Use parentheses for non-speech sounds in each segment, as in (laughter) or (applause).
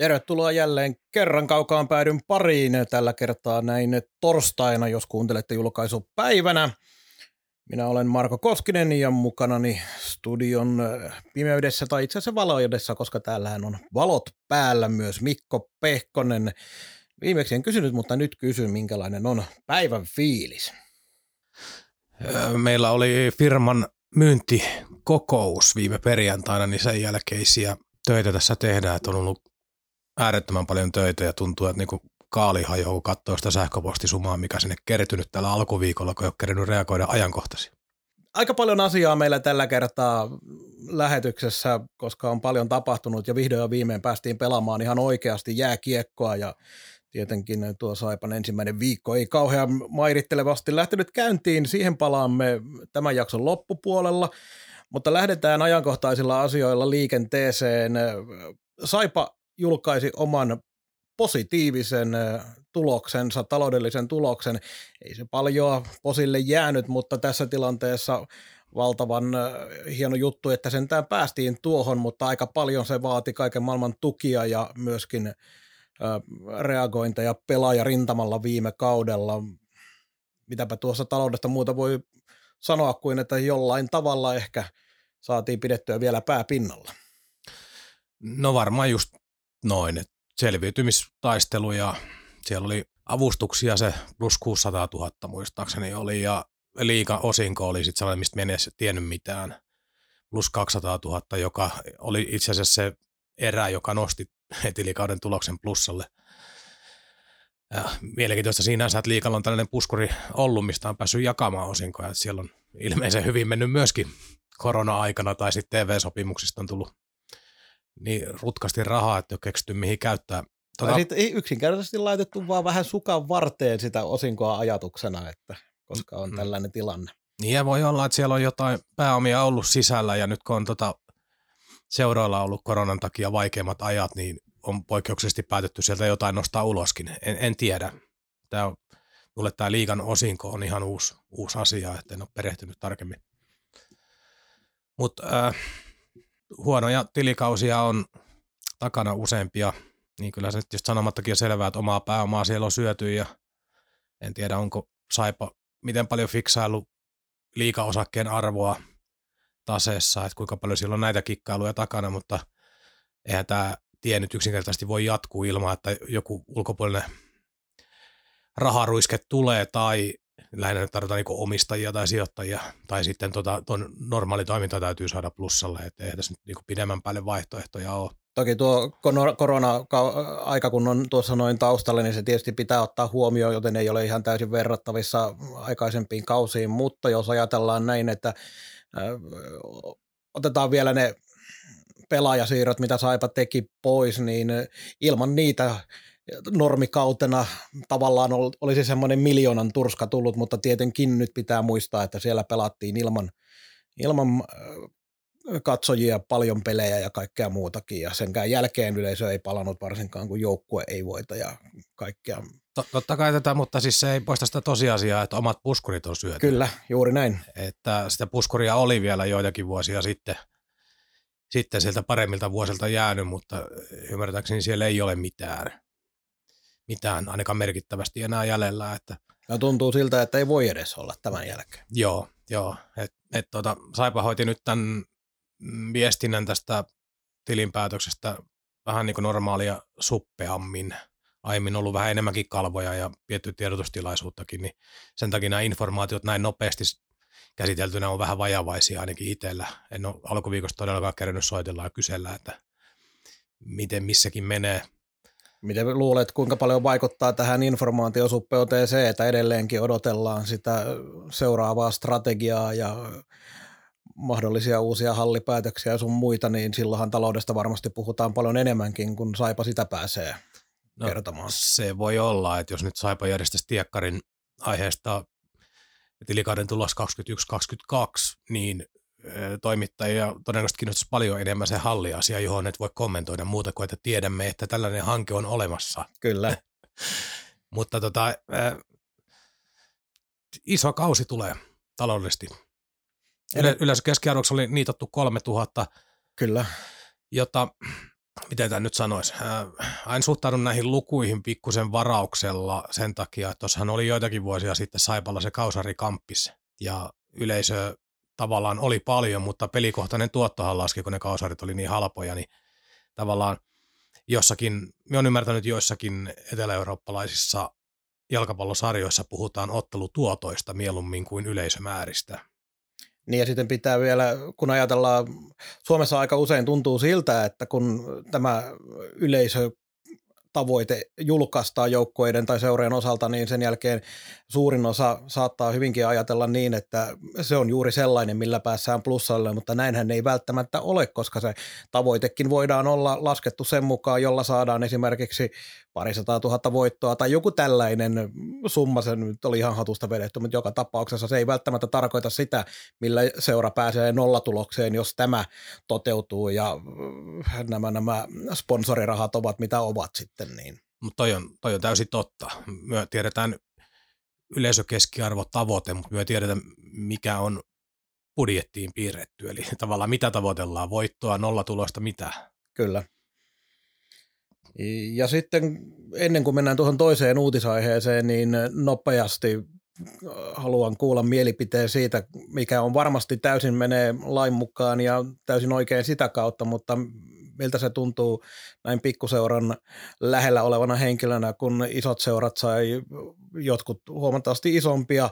Tervetuloa jälleen kerran kaukaan päädyn pariin. Tällä kertaa näin torstaina, jos kuuntelette julkaisupäivänä. Minä olen Marko Koskinen ja mukanani studion pimeydessä tai itse asiassa valoidessa, koska täällähän on valot päällä myös Mikko Pehkonen. Viimeksi en kysynyt, mutta nyt kysyn, minkälainen on päivän fiilis. Meillä oli firman myyntikokous viime perjantaina, niin sen jälkeisiä töitä tässä tehdään, että on ollut äärettömän paljon töitä ja tuntuu, että niinku kaali hajoaa, kun katsoo sitä sähköpostisumaa, mikä sinne kertynyt tällä alkuviikolla, kun ei ole kerännyt reagoida ajankohtaisesti. Aika paljon asiaa meillä tällä kertaa lähetyksessä, koska on paljon tapahtunut ja vihdoin ja viimein päästiin pelaamaan ihan oikeasti jääkiekkoa ja tietenkin tuo Saipan ensimmäinen viikko ei kauhean mairittelevasti lähtenyt käyntiin. Siihen palaamme tämän jakson loppupuolella, mutta lähdetään ajankohtaisilla asioilla liikenteeseen. Saipa julkaisi oman positiivisen tuloksensa, taloudellisen tuloksen. Ei se paljon posille jäänyt, mutta tässä tilanteessa valtavan hieno juttu, että sentään päästiin tuohon, mutta aika paljon se vaati kaiken maailman tukia ja myöskin reagointeja pelaajarintamalla viime kaudella. Mitäpä tuossa taloudesta muuta voi sanoa kuin, että jollain tavalla ehkä saatiin pidettyä vielä pää pinnalla. No varmaan just noin, selviytymistaistelu ja siellä oli avustuksia se plus 600 000 muistaakseni oli ja liika osinko oli sitten sellainen, mistä en edes tiennyt mitään. Plus 200 000, joka oli itse asiassa se erä, joka nosti tilikauden tuloksen plussalle. Ja mielenkiintoista sinänsä, että liikalla on tällainen puskuri ollut, mistä on päässyt jakamaan osinkoja. Siellä on ilmeisen hyvin mennyt myöskin korona-aikana tai sitten TV-sopimuksista on tullut niin rutkasti rahaa, että ei ole keksitty mihin käyttää. Tota... sitten yksinkertaisesti laitettu vaan vähän sukan varteen sitä osinkoa ajatuksena, että koska on mm. tällainen tilanne. Niin ja voi olla, että siellä on jotain pääomia ollut sisällä ja nyt kun on tota seuroilla ollut koronan takia vaikeimmat ajat, niin on poikkeuksellisesti päätetty sieltä jotain nostaa uloskin. En, en tiedä. Tämä on, mulle tämä liigan osinko on ihan uusi, uusi asia, että en ole perehtynyt tarkemmin. Mutta äh, huonoja tilikausia on takana useampia, niin kyllä se nyt just sanomattakin on selvää, että omaa pääomaa siellä on syöty ja en tiedä onko Saipa miten paljon fiksailu liikaosakkeen arvoa taseessa, että kuinka paljon siellä on näitä kikkailuja takana, mutta eihän tämä tie nyt yksinkertaisesti voi jatkuu ilman, että joku ulkopuolinen raharuiske tulee tai lähinnä tarvitaan niin omistajia tai sijoittajia, tai sitten tota, ton normaali toiminta täytyy saada plussalle, että ei tässä nyt niin pidemmän päälle vaihtoehtoja ole. Toki tuo korona-aika, kun on tuossa noin taustalla, niin se tietysti pitää ottaa huomioon, joten ei ole ihan täysin verrattavissa aikaisempiin kausiin, mutta jos ajatellaan näin, että otetaan vielä ne pelaajasiirrot, mitä Saipa teki pois, niin ilman niitä normikautena tavallaan olisi semmoinen miljoonan turska tullut, mutta tietenkin nyt pitää muistaa, että siellä pelattiin ilman, ilman katsojia paljon pelejä ja kaikkea muutakin, ja senkään jälkeen yleisö ei palannut varsinkaan, kun joukkue ei voita ja kaikkea. Totta kai tätä, mutta siis se ei poista sitä tosiasiaa, että omat puskurit on syöty. Kyllä, juuri näin. Että sitä puskuria oli vielä joitakin vuosia sitten, sitten sieltä paremmilta vuosilta jäänyt, mutta ymmärtääkseni siellä ei ole mitään mitään ainakaan merkittävästi enää jäljellä. Että, no tuntuu siltä, että ei voi edes olla tämän jälkeen. Joo, joo. Et, et tota, Saipa hoiti nyt tämän viestinnän tästä tilinpäätöksestä vähän niin kuin normaalia suppeammin. Aiemmin ollut vähän enemmänkin kalvoja ja pietty tiedotustilaisuuttakin, niin sen takia nämä informaatiot näin nopeasti käsiteltynä on vähän vajavaisia ainakin itsellä. En ole alkuviikosta todellakaan kerännyt soitella ja kysellä, että miten missäkin menee – Miten luulet, kuinka paljon vaikuttaa tähän informaatiosuppeuteen se, että edelleenkin odotellaan sitä seuraavaa strategiaa ja mahdollisia uusia hallipäätöksiä ja sun muita, niin silloinhan taloudesta varmasti puhutaan paljon enemmänkin, kun Saipa sitä pääsee no, kertomaan. Se voi olla, että jos nyt Saipa järjestäisi tiekkarin aiheesta tilikauden tulos 21-22, niin toimittajia todennäköisesti kiinnostaisi paljon enemmän se halliasia, johon et voi kommentoida muuta kuin, että tiedämme, että tällainen hanke on olemassa. Kyllä. (laughs) Mutta tota, äh, iso kausi tulee taloudellisesti. Yle, yleensä keskiarvoksi oli niitattu 3000. Kyllä. Jota, miten tämä nyt sanoisi, äh, aina suhtaudun näihin lukuihin pikkusen varauksella sen takia, että tuossahan oli joitakin vuosia sitten Saipalla se Kausari Kamppis ja yleisö tavallaan oli paljon, mutta pelikohtainen tuottohan laski, kun ne kausarit oli niin halpoja, niin tavallaan jossakin, minä olen ymmärtänyt joissakin etelä-eurooppalaisissa jalkapallosarjoissa puhutaan ottelutuotoista mieluummin kuin yleisömääristä. Niin ja sitten pitää vielä, kun ajatellaan, Suomessa aika usein tuntuu siltä, että kun tämä yleisö tavoite julkaistaa joukkueiden tai seurojen osalta, niin sen jälkeen suurin osa saattaa hyvinkin ajatella niin, että se on juuri sellainen, millä päässään plussalle, mutta näinhän ei välttämättä ole, koska se tavoitekin voidaan olla laskettu sen mukaan, jolla saadaan esimerkiksi parisataa tuhatta voittoa tai joku tällainen summa, se nyt oli ihan hatusta vedetty, mutta joka tapauksessa se ei välttämättä tarkoita sitä, millä seura pääsee nolatulokseen, jos tämä toteutuu ja nämä, nämä sponsorirahat ovat mitä ovat sitten. Niin. Mutta toi on, toi on täysin totta. Me tiedetään yleisökeskiarvo tavoite, mutta me tiedetään mikä on budjettiin piirretty, eli (laughs) tavallaan mitä tavoitellaan, voittoa, nollatulosta, mitä. Kyllä. Ja sitten ennen kuin mennään tuohon toiseen uutisaiheeseen, niin nopeasti äh, haluan kuulla mielipiteen siitä, mikä on varmasti täysin menee lain mukaan ja täysin oikein sitä kautta, mutta miltä se tuntuu näin pikkuseuran lähellä olevana henkilönä, kun isot seurat sai jotkut huomattavasti isompia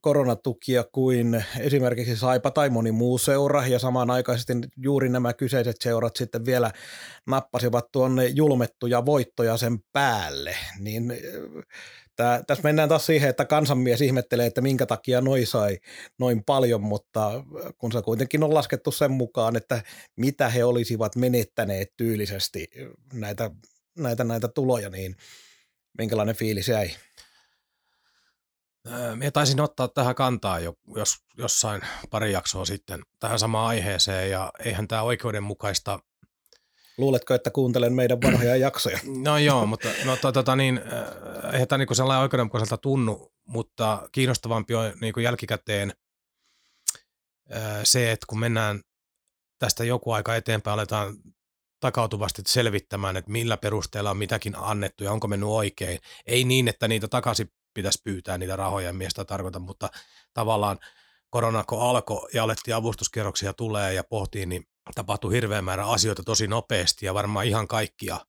koronatukia kuin esimerkiksi Saipa tai moni muu seura, ja samanaikaisesti juuri nämä kyseiset seurat sitten vielä nappasivat tuonne julmettuja voittoja sen päälle, niin tää, tässä mennään taas siihen, että kansanmies ihmettelee, että minkä takia noi sai noin paljon, mutta kun se kuitenkin on laskettu sen mukaan, että mitä he olisivat menettäneet tyylisesti näitä, näitä, näitä tuloja, niin minkälainen fiilis jäi? Minä taisin ottaa tähän kantaa jo jos, jossain pari jaksoa sitten tähän samaan aiheeseen ja eihän tämä oikeudenmukaista Luuletko, että kuuntelen meidän vanhoja (clears throat) jaksoja? No joo, mutta no, to, tota, niin, eihän tämä niin sellainen oikeudenmukaiselta tunnu, mutta kiinnostavampi on niin kuin jälkikäteen se, että kun mennään tästä joku aika eteenpäin, aletaan takautuvasti selvittämään, että millä perusteella on mitäkin annettu ja onko mennyt oikein. Ei niin, että niitä takaisin pitäisi pyytää niitä rahoja, mistä tarkoitan, mutta tavallaan korona kun alkoi ja alettiin avustuskierroksia tulee ja pohtiin, niin tapahtui hirveän määrä asioita tosi nopeasti ja varmaan ihan kaikkia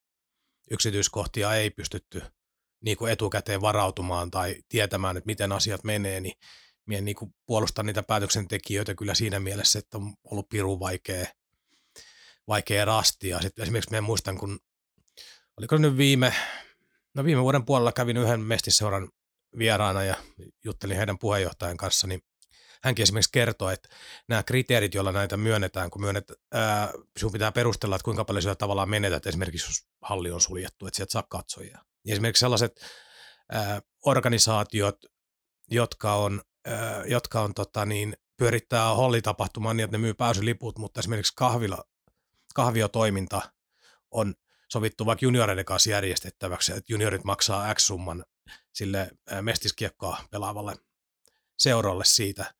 yksityiskohtia ei pystytty niin kuin etukäteen varautumaan tai tietämään, että miten asiat menee, niin minä niin kuin puolustan niitä päätöksentekijöitä kyllä siinä mielessä, että on ollut pirun vaikea, vaikea rasti. Ja sitten esimerkiksi minä muistan, kun oliko nyt viime, no viime vuoden puolella kävin yhden mestisseuran vieraana ja juttelin heidän puheenjohtajan kanssa, niin hänkin esimerkiksi kertoi, että nämä kriteerit, joilla näitä myönnetään, kun myönnet, ää, sinun pitää perustella, että kuinka paljon sitä tavallaan menetät, esimerkiksi jos halli on suljettu, että sieltä saa katsojia. Ja esimerkiksi sellaiset ää, organisaatiot, jotka on, ää, jotka on tota niin, pyörittää hallitapahtumaa niin, että ne myy pääsyliput, mutta esimerkiksi kahvila, kahviotoiminta on sovittu vaikka junioreiden kanssa järjestettäväksi, että juniorit maksaa X summan sille mestiskiekkoa pelaavalle seuralle siitä,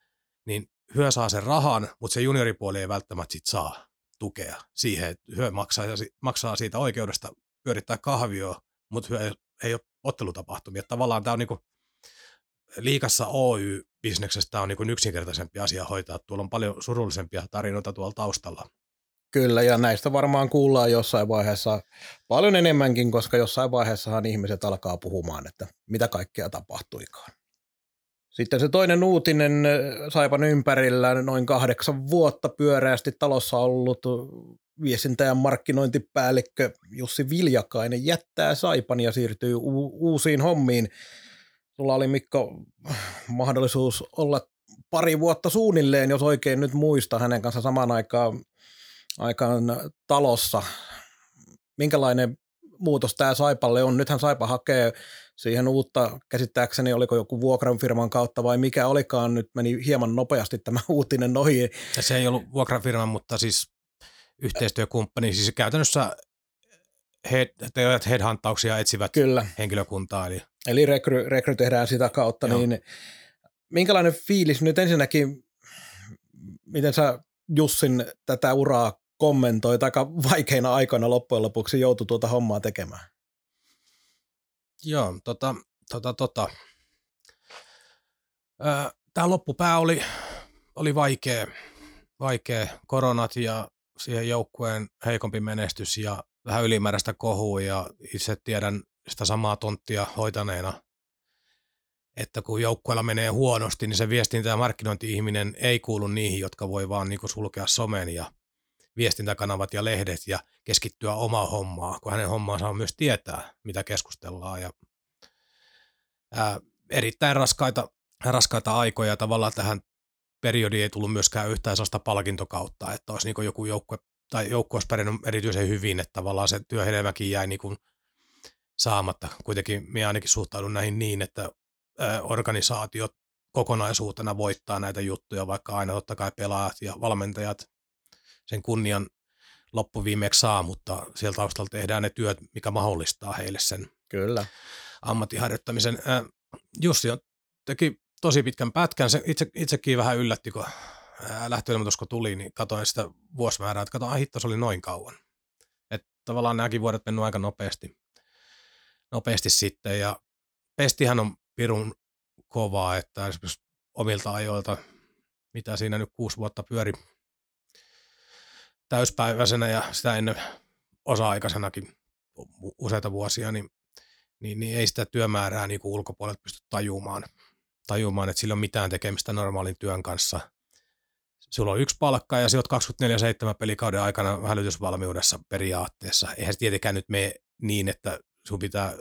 niin hyö saa sen rahan, mutta se junioripuoli ei välttämättä sit saa tukea siihen, että hyö maksaa, maksaa siitä oikeudesta pyörittää kahvioa, mutta hyö ei ole ottelutapahtumia. Tavallaan tämä on niinku, liikassa Oy-bisneksestä on niinku yksinkertaisempi asia hoitaa. Tuolla on paljon surullisempia tarinoita tuolla taustalla. Kyllä, ja näistä varmaan kuullaan jossain vaiheessa paljon enemmänkin, koska jossain vaiheessahan ihmiset alkaa puhumaan, että mitä kaikkea tapahtuikaan. Sitten se toinen uutinen Saipan ympärillä noin kahdeksan vuotta pyöreästi talossa ollut viestintä- ja markkinointipäällikkö Jussi Viljakainen jättää Saipan ja siirtyy u- uusiin hommiin. Sulla oli Mikko mahdollisuus olla pari vuotta suunnilleen, jos oikein nyt muista hänen kanssa samaan aikaan, aikaan talossa. Minkälainen muutos tämä Saipalle on? Nythän Saipa hakee siihen uutta, käsittääkseni oliko joku vuokranfirman kautta vai mikä olikaan, nyt meni hieman nopeasti tämä (laughs) uutinen ohi. Ja se ei ollut vuokrafirma, mutta siis yhteistyökumppani, siis käytännössä head, tekevät headhuntauksia etsivät Kyllä. henkilökuntaa. Eli, eli rekry, rekry tehdään sitä kautta, Joo. niin minkälainen fiilis nyt ensinnäkin, miten sä Jussin tätä uraa kommentoi, aika vaikeina aikoina loppujen lopuksi joutui tuota hommaa tekemään? Joo, tota, tota, tota. Tämä loppupää oli, oli vaikea, vaikea. Koronat ja siihen joukkueen heikompi menestys ja vähän ylimääräistä kohua ja itse tiedän sitä samaa tonttia hoitaneena, että kun joukkueella menee huonosti, niin se viestintä- ja markkinointi-ihminen ei kuulu niihin, jotka voi vaan niin sulkea somen ja viestintäkanavat ja lehdet ja keskittyä omaa hommaa, kun hänen hommaansa on myös tietää, mitä keskustellaan. Ja, ää, erittäin raskaita, raskaita aikoja tavallaan tähän periodi ei tullut myöskään yhtään sellaista palkintokautta, että olisi niin joku joukkue tai joukkue olisi pärjännyt erityisen hyvin, että tavallaan se työhedelmäkin jäi niin kuin saamatta. Kuitenkin minä ainakin suhtaudun näihin niin, että organisaatiot kokonaisuutena voittaa näitä juttuja, vaikka aina totta kai pelaajat ja valmentajat sen kunnian loppuviimeksi saa, mutta sieltä taustalla tehdään ne työt, mikä mahdollistaa heille sen Kyllä. ammattiharjoittamisen. Jussi on, teki tosi pitkän pätkän. Se itse, itsekin vähän yllätti, kun lähtöilmoitus kun tuli, niin katsoin sitä vuosimäärää, että katsoin, hitto, se oli noin kauan. Että tavallaan nämäkin vuodet mennyt aika nopeasti, nopeasti sitten. Ja pestihän on pirun kovaa, että esimerkiksi omilta ajoilta, mitä siinä nyt kuusi vuotta pyöri täyspäiväisenä ja sitä ennen osa-aikaisenakin useita vuosia, niin, niin, niin ei sitä työmäärää niin kuin ulkopuolelta pysty tajumaan, tajumaan, että sillä on mitään tekemistä normaalin työn kanssa. Sulla on yksi palkka ja sinä 24-7 pelikauden aikana hälytysvalmiudessa periaatteessa. Eihän se tietenkään nyt mene niin, että sun pitää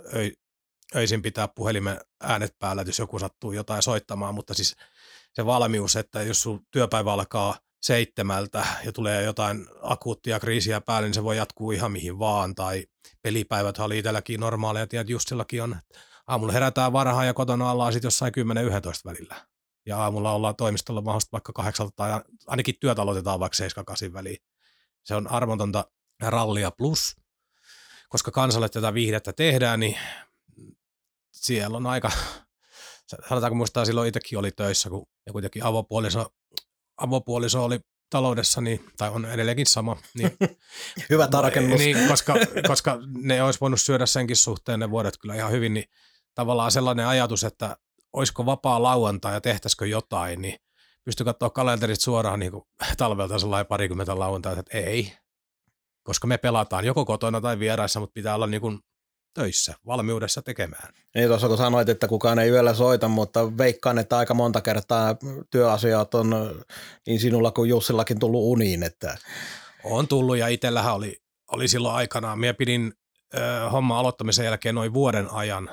öisin pitää puhelimen äänet päällä, jos joku sattuu jotain soittamaan, mutta siis se valmius, että jos sun työpäivä alkaa seitsemältä ja tulee jotain akuuttia kriisiä päälle, niin se voi jatkuu ihan mihin vaan, tai pelipäivät oli itselläkin normaaleja, tiedät, Justillakin on, aamulla herätään varhaan ja kotona ollaan sitten jossain 10-11 välillä. Ja aamulla ollaan toimistolla mahdollisesti vaikka kahdeksalta tai ainakin työt aloitetaan vaikka 7-8 väliin. Se on armotonta rallia plus, koska kansalle tätä viihdettä tehdään, niin siellä on aika, (laughs) sanotaanko muistaa silloin itsekin oli töissä, kun kuitenkin avopuoliso, avopuoliso oli taloudessa, niin, tai on edelleenkin sama. Niin, (laughs) Hyvä tarkennus. Niin, koska, koska ne olisi voinut syödä senkin suhteen ne vuodet kyllä ihan hyvin, niin tavallaan sellainen ajatus, että olisiko vapaa lauantai ja tehtäisikö jotain, niin pystyi katsoa kalenterit suoraan niin kuin talvelta sellainen parikymmentä lauantaita, että ei, koska me pelataan joko kotona tai vieraissa, mutta pitää olla niin kuin töissä, valmiudessa tekemään. Niin tuossa kun sanoit, että kukaan ei yöllä soita, mutta veikkaan, että aika monta kertaa työasiat on niin sinulla kuin Jussillakin tullut uniin. Että... On tullut ja itsellähän oli, oli silloin aikanaan. Minä pidin ö, homman aloittamisen jälkeen noin vuoden ajan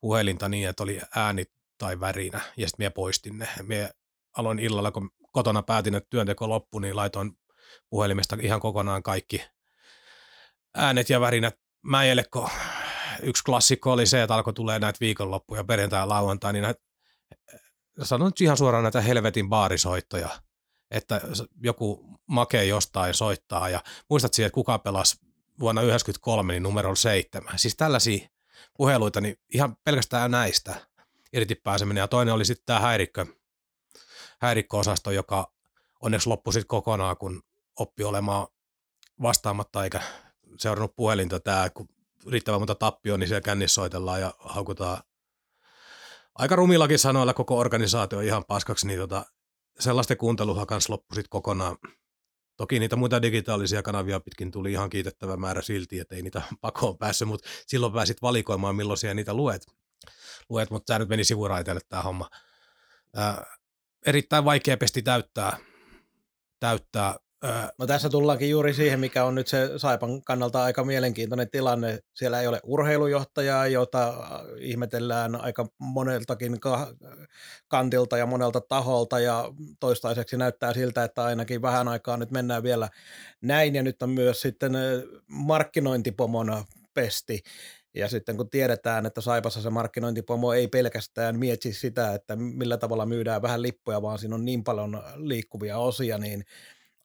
puhelinta niin, että oli ääni tai värinä ja sitten minä poistin ne. Minä aloin illalla, kun kotona päätin, että työnteko loppui, niin laitoin puhelimesta ihan kokonaan kaikki äänet ja värinät mäijälle, kun yksi klassikko oli se, että alkoi tulee näitä viikonloppuja, perjantai ja lauantai, niin näitä, sanon nyt ihan suoraan näitä helvetin baarisoittoja, että joku make jostain soittaa ja muistat siihen, että kuka pelasi vuonna 1993 niin numero seitsemän. Siis tällaisia puheluita, niin ihan pelkästään näistä irti pääseminen. Ja toinen oli sitten tämä häirikkö, häirikköosasto, joka onneksi loppui sitten kokonaan, kun oppi olemaan vastaamatta eikä seurannut puhelinta tämä, kun riittävän monta tappioa, niin siellä kännissä soitellaan ja haukutaan aika rumillakin sanoilla koko organisaatio ihan paskaksi, niin tota, sellaisten kuunteluhan kanssa loppui sitten kokonaan. Toki niitä muita digitaalisia kanavia pitkin tuli ihan kiitettävä määrä silti, että ei niitä (laughs) pakoon päässyt, mutta silloin pääsit valikoimaan, milloin siellä niitä luet. luet mutta tämä nyt meni sivuraiteelle tämä homma. Ää, erittäin vaikea pesti täyttää, täyttää No tässä tullaankin juuri siihen, mikä on nyt se Saipan kannalta aika mielenkiintoinen tilanne. Siellä ei ole urheilujohtajaa, jota ihmetellään aika moneltakin kantilta ja monelta taholta ja toistaiseksi näyttää siltä, että ainakin vähän aikaa nyt mennään vielä näin ja nyt on myös sitten markkinointipomona pesti. Ja sitten kun tiedetään, että Saipassa se markkinointipomo ei pelkästään mieti sitä, että millä tavalla myydään vähän lippuja, vaan siinä on niin paljon liikkuvia osia, niin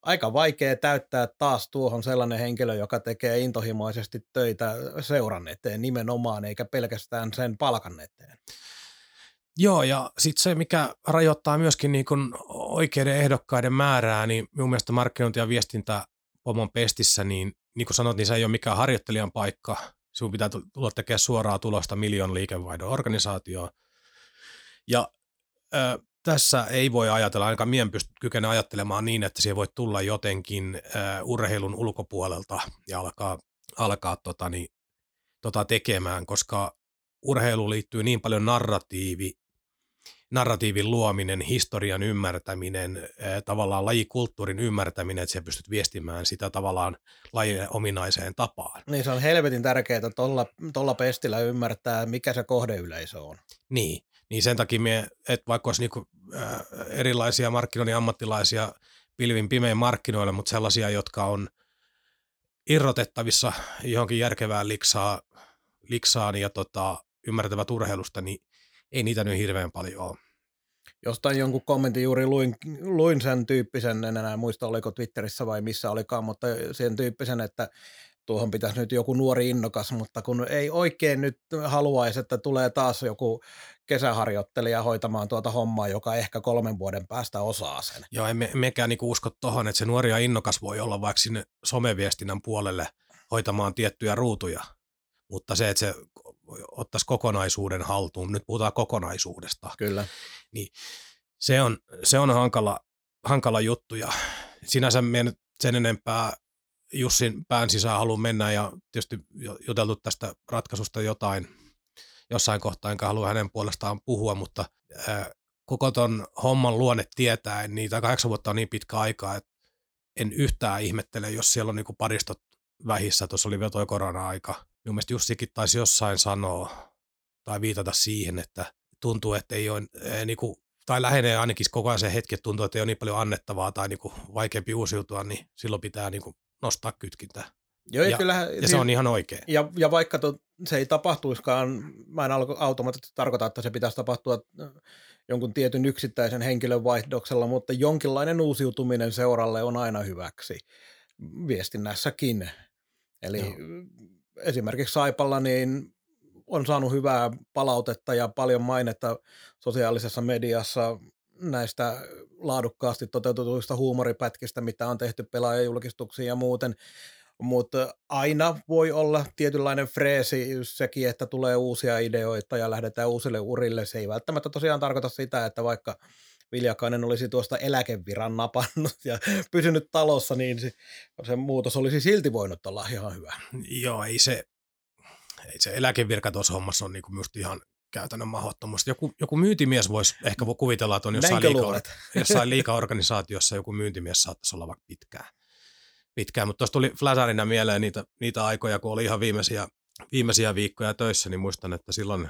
aika vaikea täyttää taas tuohon sellainen henkilö, joka tekee intohimoisesti töitä seuran eteen nimenomaan, eikä pelkästään sen palkan eteen. Joo, ja sitten se, mikä rajoittaa myöskin niin kun oikeiden ehdokkaiden määrää, niin minun mielestä markkinointi- ja viestintä pomon pestissä, niin niin kuin sanot, niin se ei ole mikään harjoittelijan paikka. Sinun pitää tulla tekemään suoraa tulosta miljoon liikevaihdon organisaatioon. Ja tässä ei voi ajatella, ainakaan mien pysty kykene ajattelemaan niin, että siihen voi tulla jotenkin uh, urheilun ulkopuolelta ja alkaa, alkaa tota, niin, tota tekemään, koska urheilu liittyy niin paljon narratiivi, narratiivin luominen, historian ymmärtäminen, uh, tavallaan lajikulttuurin ymmärtäminen, että sä pystyt viestimään sitä tavallaan lajien ominaiseen tapaan. Niin se on helvetin tärkeää tuolla, tuolla pestillä ymmärtää, mikä se kohdeyleisö on. Niin, niin sen takia me, että vaikka olisi niinku, äh, erilaisia markkinoinnin ammattilaisia pilvin pimeän markkinoille, mutta sellaisia, jotka on irrotettavissa johonkin järkevään liksaa, liksaan ja tota, ymmärtävät urheilusta, niin ei niitä nyt hirveän paljon ole. Jostain jonkun kommentin juuri luin, luin sen tyyppisen, en enää muista oliko Twitterissä vai missä olikaan, mutta sen tyyppisen, että tuohon pitäisi nyt joku nuori innokas, mutta kun ei oikein nyt haluaisi, että tulee taas joku kesäharjoittelija hoitamaan tuota hommaa, joka ehkä kolmen vuoden päästä osaa sen. Joo, emme mekään niinku usko tuohon, että se nuori ja innokas voi olla vaikka sinne someviestinnän puolelle hoitamaan tiettyjä ruutuja, mutta se, että se ottaisi kokonaisuuden haltuun, nyt puhutaan kokonaisuudesta. Kyllä. Niin se on, se on hankala, hankala juttu ja sinänsä meidän sen enempää Jussin pään sisään haluan mennä ja tietysti juteltu tästä ratkaisusta jotain jossain kohtaa, enkä halua hänen puolestaan puhua, mutta koko ton homman luonne tietää, niin tämä kahdeksan vuotta on niin pitkä aikaa, että en yhtään ihmettele, jos siellä on niinku paristot vähissä, tuossa oli vielä tuo korona-aika. Minun mielestä Jussikin taisi jossain sanoa tai viitata siihen, että tuntuu, että ei ole, ää, niinku, tai lähenee ainakin koko ajan se hetki, että tuntuu, että ei ole niin paljon annettavaa tai niinku vaikeampi uusiutua, niin silloin pitää niinku nostaa kytkintä. Joo, ja, kyllähän, ja se siis on ihan oikein. Ja, ja vaikka to, se ei tapahtuiskaan, mä en automaattisesti tarkoita, että se pitäisi tapahtua äh, jonkun tietyn yksittäisen henkilön vaihdoksella, mutta jonkinlainen uusiutuminen seuralle on aina hyväksi viestinnässäkin. Eli Joo. esimerkiksi Saipalla niin on saanut hyvää palautetta ja paljon mainetta sosiaalisessa mediassa näistä laadukkaasti toteutetuista huumoripätkistä, mitä on tehty pelaajajulkistuksiin ja muuten, mutta aina voi olla tietynlainen freesi sekin, että tulee uusia ideoita ja lähdetään uusille urille. Se ei välttämättä tosiaan tarkoita sitä, että vaikka Viljakainen olisi tuosta eläkeviran napannut ja (laughs) pysynyt talossa, niin se, se muutos olisi silti voinut olla ihan hyvä. Joo, ei se, ei se eläkevirka tuossa hommassa on niin kuin ihan käytännön mahdottomuus. Joku, joku myyntimies voisi ehkä kuvitella, että on jossain, liika, jossain (laughs) liikaorganisaatiossa joku myyntimies saattaisi olla vaikka pitkään. Pitkään. Mutta tuossa tuli Flasarina mieleen niitä, niitä aikoja, kun oli ihan viimeisiä, viimeisiä viikkoja töissä, niin muistan, että silloin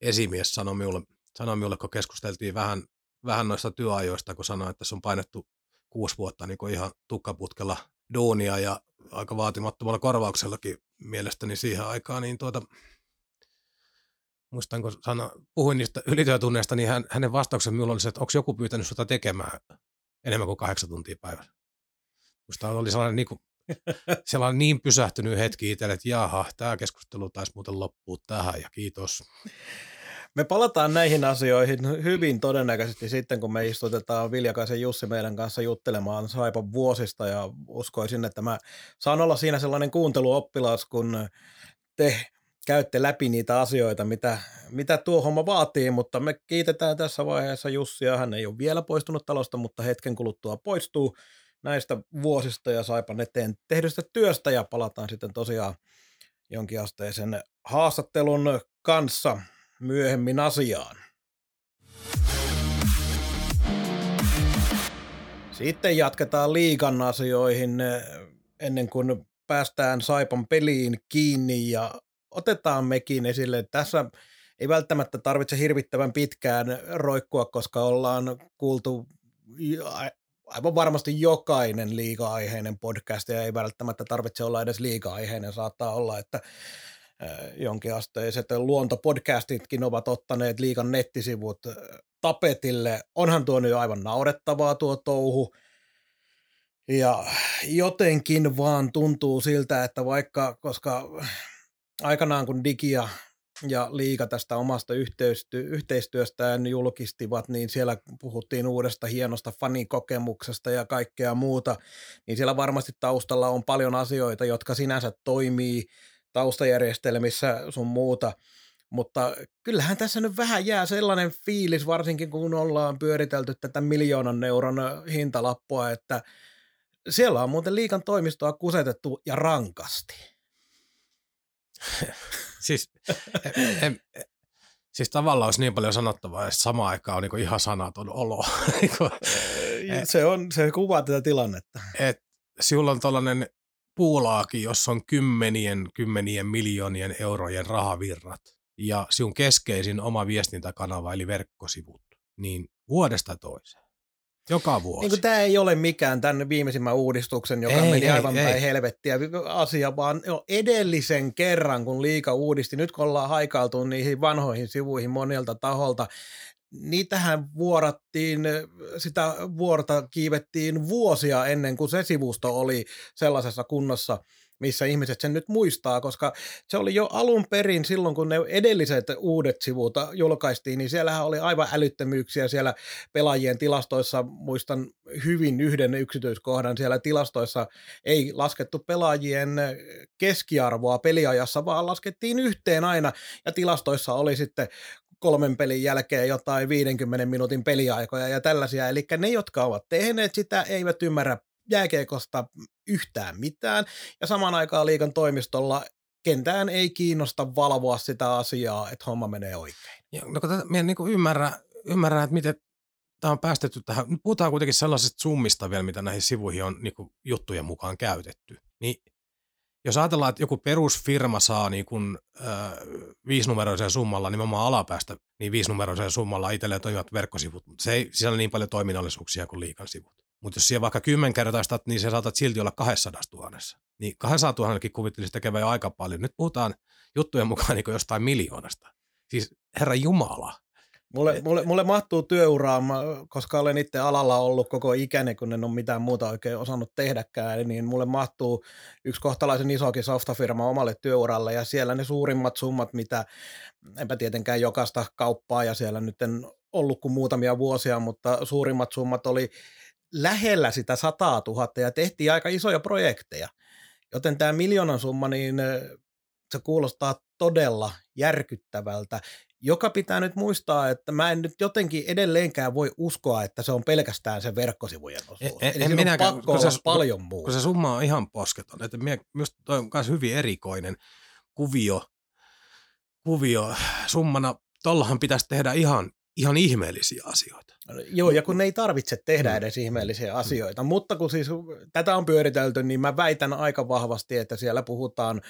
esimies sanoi minulle, sanoi minulle kun keskusteltiin vähän, vähän noista työajoista, kun sanoi, että se on painettu kuusi vuotta niin kuin ihan tukkaputkella duunia ja aika vaatimattomalla korvauksellakin mielestäni siihen aikaan, niin tuota, muistan, kun sano, puhuin niistä ylityötunneista, niin hän, hänen vastauksensa minulla oli se, että onko joku pyytänyt sinua tekemään enemmän kuin kahdeksan tuntia päivässä. Musta oli sellainen niin, kuin, (laughs) sellainen niin pysähtynyt hetki itselle, että jaha, tämä keskustelu taisi muuten loppua tähän ja kiitos. Me palataan näihin asioihin hyvin todennäköisesti sitten, kun me istutetaan Viljakaisen Jussi meidän kanssa juttelemaan Saipan vuosista ja uskoisin, että mä saan olla siinä sellainen kuunteluoppilas, kun te käytte läpi niitä asioita, mitä, mitä tuo homma vaatii, mutta me kiitetään tässä vaiheessa Jussia. Hän ei ole vielä poistunut talosta, mutta hetken kuluttua poistuu näistä vuosista ja Saipan eteen tehdystä työstä ja palataan sitten tosiaan jonkinasteisen haastattelun kanssa myöhemmin asiaan. Sitten jatketaan liikan asioihin ennen kuin päästään Saipan peliin kiinni ja otetaan mekin esille. Tässä ei välttämättä tarvitse hirvittävän pitkään roikkua, koska ollaan kuultu aivan varmasti jokainen liiga-aiheinen podcast ja ei välttämättä tarvitse olla edes liiga-aiheinen. Saattaa olla, että jonkinasteiset luontopodcastitkin ovat ottaneet liikan nettisivut tapetille. Onhan tuo nyt aivan naurettavaa tuo touhu. Ja jotenkin vaan tuntuu siltä, että vaikka, koska aikanaan kun Digia Liika tästä omasta yhteistyöstään julkistivat, niin siellä puhuttiin uudesta hienosta fanikokemuksesta ja kaikkea muuta, niin siellä varmasti taustalla on paljon asioita, jotka sinänsä toimii taustajärjestelmissä sun muuta, mutta kyllähän tässä nyt vähän jää sellainen fiilis, varsinkin kun ollaan pyöritelty tätä miljoonan euron hintalappua, että siellä on muuten liikan toimistoa kusetettu ja rankasti. (laughs) siis, en, siis tavallaan olisi niin paljon sanottavaa, että samaan aikaan on niin ihan sanaton olo. (laughs) Niinku, se, on, se kuvaa tätä tilannetta. Et, sinulla on tällainen puulaaki, jossa on kymmenien, kymmenien miljoonien eurojen rahavirrat ja sinun keskeisin oma viestintäkanava eli verkkosivut, niin vuodesta toiseen joka vuosi. Niin tämä ei ole mikään tämän viimeisimmän uudistuksen, joka ei, meni ei, aivan ei. päin helvettiä asia, vaan jo edellisen kerran, kun liika uudisti, nyt kun ollaan haikailtu niihin vanhoihin sivuihin monelta taholta, niitähän vuorattiin, sitä vuorta kiivettiin vuosia ennen kuin se sivusto oli sellaisessa kunnossa – missä ihmiset sen nyt muistaa, koska se oli jo alun perin silloin, kun ne edelliset uudet sivut julkaistiin, niin siellähän oli aivan älyttömyyksiä siellä pelaajien tilastoissa. Muistan hyvin yhden yksityiskohdan siellä tilastoissa ei laskettu pelaajien keskiarvoa peliajassa, vaan laskettiin yhteen aina ja tilastoissa oli sitten kolmen pelin jälkeen jotain 50 minuutin peliaikoja ja tällaisia. Eli ne, jotka ovat tehneet sitä, eivät ymmärrä jääkiekosta yhtään mitään, ja samaan aikaan liikan toimistolla kentään ei kiinnosta valvoa sitä asiaa, että homma menee oikein. Ja, no kun minä niin ymmärrän, ymmärrän, että miten tämä on päästetty tähän. Nyt puhutaan kuitenkin sellaisista summista vielä, mitä näihin sivuihin on niin juttujen mukaan käytetty. Niin jos ajatellaan, että joku perusfirma saa niin kuin, äh, viisinumeroisen summalla nimenomaan alapäästä, niin viisinumeroisen summalla itselleen toimivat verkkosivut, mutta se ei sisällä niin paljon toiminnallisuuksia kuin liikan sivut. Mutta jos siellä vaikka kymmenkertaistat, niin se saatat silti olla 200 000. Niin 200 000 kuvittelisi tekevän jo aika paljon. Nyt puhutaan juttujen mukaan niin jostain miljoonasta. Siis herra Jumala. Mulle, mulle, mulle mahtuu työuraa, koska olen itse alalla ollut koko ikäni, kun en ole mitään muuta oikein osannut tehdäkään, niin mulle mahtuu yksi kohtalaisen isokin softafirma omalle työuralle, ja siellä ne suurimmat summat, mitä, enpä tietenkään jokaista kauppaa, ja siellä nyt en ollut kuin muutamia vuosia, mutta suurimmat summat oli lähellä sitä 100 000 ja tehtiin aika isoja projekteja. Joten tämä miljoonan summa, niin se kuulostaa todella järkyttävältä, joka pitää nyt muistaa, että mä en nyt jotenkin edelleenkään voi uskoa, että se on pelkästään se verkkosivujen osuus. En, Eli en minäkään, on pakko se, paljon muuta. Kun se summa on ihan posketon. Että minusta toi on myös hyvin erikoinen kuvio, kuvio summana. Tollahan pitäisi tehdä ihan ihan ihmeellisiä asioita. Joo, ja kun ne ei tarvitse tehdä mm. edes ihmeellisiä asioita, mutta kun siis tätä on pyöritelty, niin mä väitän aika vahvasti, että siellä puhutaan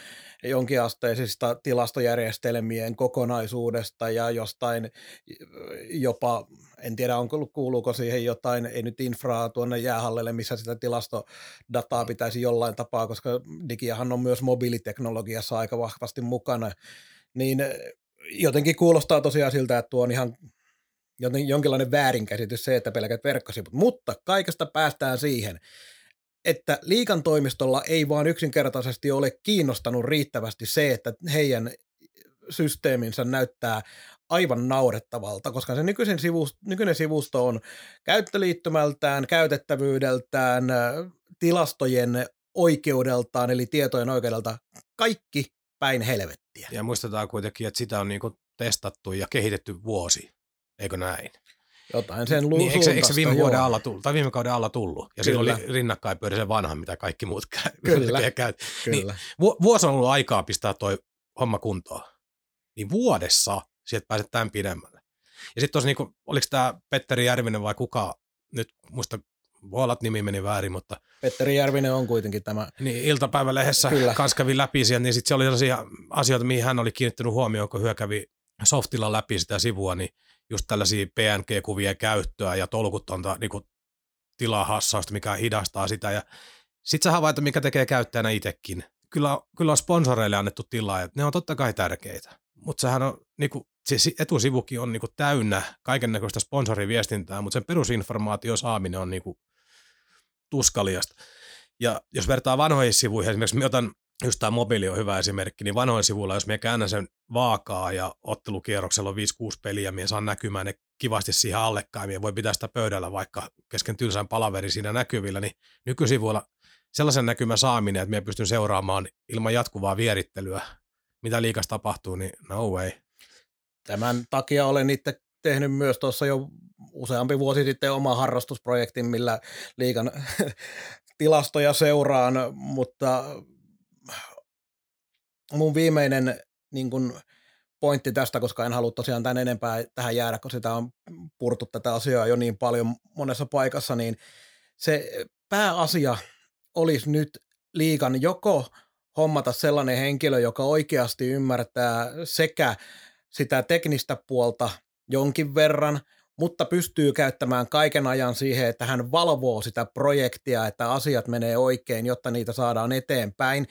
jonkinasteisista tilastojärjestelmien kokonaisuudesta ja jostain jopa, en tiedä onko, kuuluuko siihen jotain, ei nyt infraa tuonne jäähallelle, missä sitä tilastodataa pitäisi jollain tapaa, koska digiahan on myös mobiiliteknologiassa aika vahvasti mukana, niin jotenkin kuulostaa tosiaan siltä, että tuo on ihan joten jonkinlainen väärinkäsitys se, että pelkät verkkosivut. Mutta kaikesta päästään siihen, että liikan toimistolla ei vaan yksinkertaisesti ole kiinnostanut riittävästi se, että heidän systeeminsä näyttää aivan naurettavalta, koska se nykyisen sivusto, nykyinen sivusto on käyttöliittymältään, käytettävyydeltään, tilastojen oikeudeltaan, eli tietojen oikeudelta, kaikki päin helvettiä. Ja muistetaan kuitenkin, että sitä on niinku testattu ja kehitetty vuosi. Eikö näin? Jotain sen lu- niin, eikö, eikö se viime, vuoden alla tullut, tai viime kauden alla tullut? Ja silloin oli rinnakkain pyöri se vanha, mitä kaikki muut käy. (laughs) Kyllä, (laughs) käy. Niin, vu- vuosi on ollut aikaa pistää toi homma kuntoon. Niin vuodessa sieltä pääset tämän pidemmälle. Ja sitten tuossa, niinku, oliko tämä Petteri Järvinen vai kuka, nyt muista voi olla, että nimi meni väärin, mutta Petteri Järvinen on kuitenkin tämä. niin iltapäivälehdessä Kyllä. kanssa kävi läpi sieltä, niin sitten se oli sellaisia asioita, mihin hän oli kiinnittänyt huomioon, kun hyö kävi softilla läpi sitä sivua, niin just tällaisia PNG-kuvien käyttöä ja tolkutonta niin kuin tilahassausta, mikä hidastaa sitä. Ja sitten sä havaita, mikä tekee käyttäjänä itsekin. Kyllä, kyllä on sponsoreille annettu tilaa, ja ne on totta kai tärkeitä. Mutta sehän on, niin kuin, se si- etusivukin on niin kuin täynnä kaiken näköistä sponsoriviestintää, mutta sen perusinformaation saaminen on niin kuin tuskaliasta. Ja jos vertaa vanhoihin sivuihin, esimerkiksi mä otan, just tämä mobiili on hyvä esimerkki, niin vanhoilla sivuilla, jos me käännän sen vaakaa ja ottelukierroksella on 5-6 peliä, minä saan näkymään ne kivasti siihen allekkaan, ja voi pitää sitä pöydällä vaikka kesken tylsän palaveri siinä näkyvillä, niin nykysivuilla sellaisen näkymän saaminen, että minä pystyn seuraamaan ilman jatkuvaa vierittelyä, mitä liikas tapahtuu, niin no way. Tämän takia olen itse tehnyt myös tuossa jo useampi vuosi sitten oma harrastusprojektin, millä liikan (laughs) tilastoja seuraan, mutta mun viimeinen niin kun, pointti tästä, koska en halua tosiaan tämän enempää tähän jäädä, kun sitä on purtu tätä asiaa jo niin paljon monessa paikassa, niin se pääasia olisi nyt liikan joko hommata sellainen henkilö, joka oikeasti ymmärtää sekä sitä teknistä puolta jonkin verran, mutta pystyy käyttämään kaiken ajan siihen, että hän valvoo sitä projektia, että asiat menee oikein, jotta niitä saadaan eteenpäin.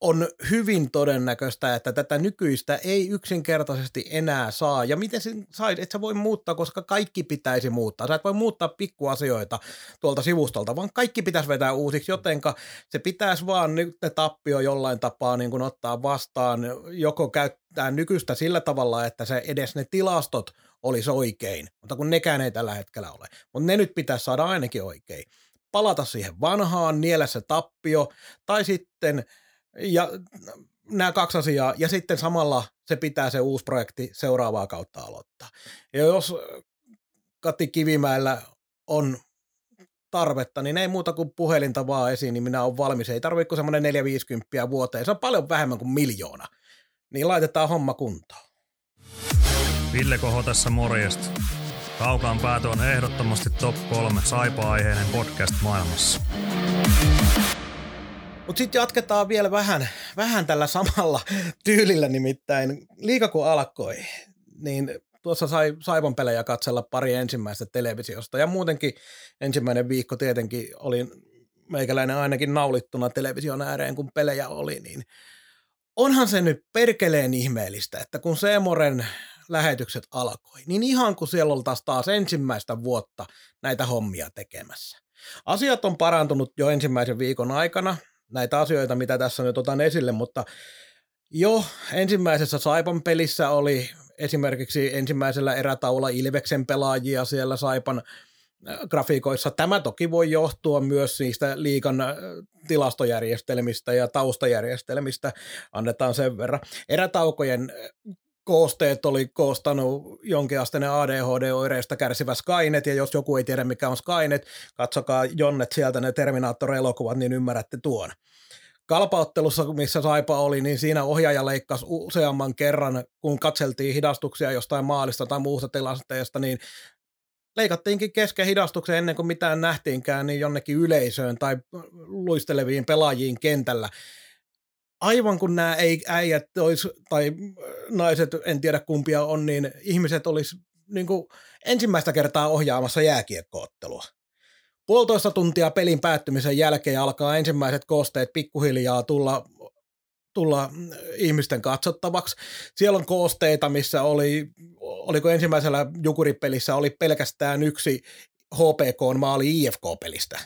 On hyvin todennäköistä, että tätä nykyistä ei yksinkertaisesti enää saa. Ja miten sen sait, et sä voi muuttaa, koska kaikki pitäisi muuttaa. Sä et voi muuttaa pikkuasioita tuolta sivustolta, vaan kaikki pitäisi vetää uusiksi, jotenka se pitäisi vaan nyt ne tappio jollain tapaa niin kuin ottaa vastaan, joko käyttää nykyistä sillä tavalla, että se edes ne tilastot olisi oikein, mutta kun nekään ei tällä hetkellä ole. Mutta ne nyt pitäisi saada ainakin oikein. Palata siihen vanhaan, niellä se tappio, tai sitten ja nämä kaksi asiaa, ja sitten samalla se pitää se uusi projekti seuraavaa kautta aloittaa. Ja jos Kati Kivimäellä on tarvetta, niin ei muuta kuin puhelinta vaan esiin, niin minä olen valmis. Ei tarvitse kuin semmoinen 450 vuoteen. Se on paljon vähemmän kuin miljoona. Niin laitetaan homma kuntoon. Ville Koho tässä morjesta. Kaukaan päätö on ehdottomasti top 3 saipa-aiheinen podcast maailmassa. Mutta sitten jatketaan vielä vähän, vähän tällä samalla tyylillä nimittäin. Liika kun alkoi, niin tuossa sai Saivon pelejä katsella pari ensimmäistä televisiosta ja muutenkin ensimmäinen viikko tietenkin oli meikäläinen ainakin naulittuna television ääreen, kun pelejä oli, niin onhan se nyt perkeleen ihmeellistä, että kun Seemoren lähetykset alkoi, niin ihan kun siellä oltaisiin taas ensimmäistä vuotta näitä hommia tekemässä. Asiat on parantunut jo ensimmäisen viikon aikana, näitä asioita, mitä tässä nyt otan esille, mutta jo ensimmäisessä Saipan pelissä oli esimerkiksi ensimmäisellä erätaula Ilveksen pelaajia siellä Saipan grafiikoissa. Tämä toki voi johtua myös niistä liikan tilastojärjestelmistä ja taustajärjestelmistä, annetaan sen verran. Erätaukojen koosteet oli koostanut jonkinasteinen ADHD-oireista kärsivä Skynet, ja jos joku ei tiedä mikä on Skynet, katsokaa Jonnet sieltä ne Terminator-elokuvat, niin ymmärrätte tuon. Kalpaottelussa, missä Saipa oli, niin siinä ohjaaja leikkasi useamman kerran, kun katseltiin hidastuksia jostain maalista tai muusta tilanteesta, niin leikattiinkin kesken hidastuksen ennen kuin mitään nähtiinkään, niin jonnekin yleisöön tai luisteleviin pelaajiin kentällä aivan kun nämä ei, äijät olis, tai naiset, en tiedä kumpia on, niin ihmiset olisi niin kuin ensimmäistä kertaa ohjaamassa jääkiekkoottelua. Puolitoista tuntia pelin päättymisen jälkeen alkaa ensimmäiset koosteet pikkuhiljaa tulla, tulla ihmisten katsottavaksi. Siellä on koosteita, missä oli, oliko ensimmäisellä Jukuripelissä oli pelkästään yksi HPK-maali IFK-pelistä.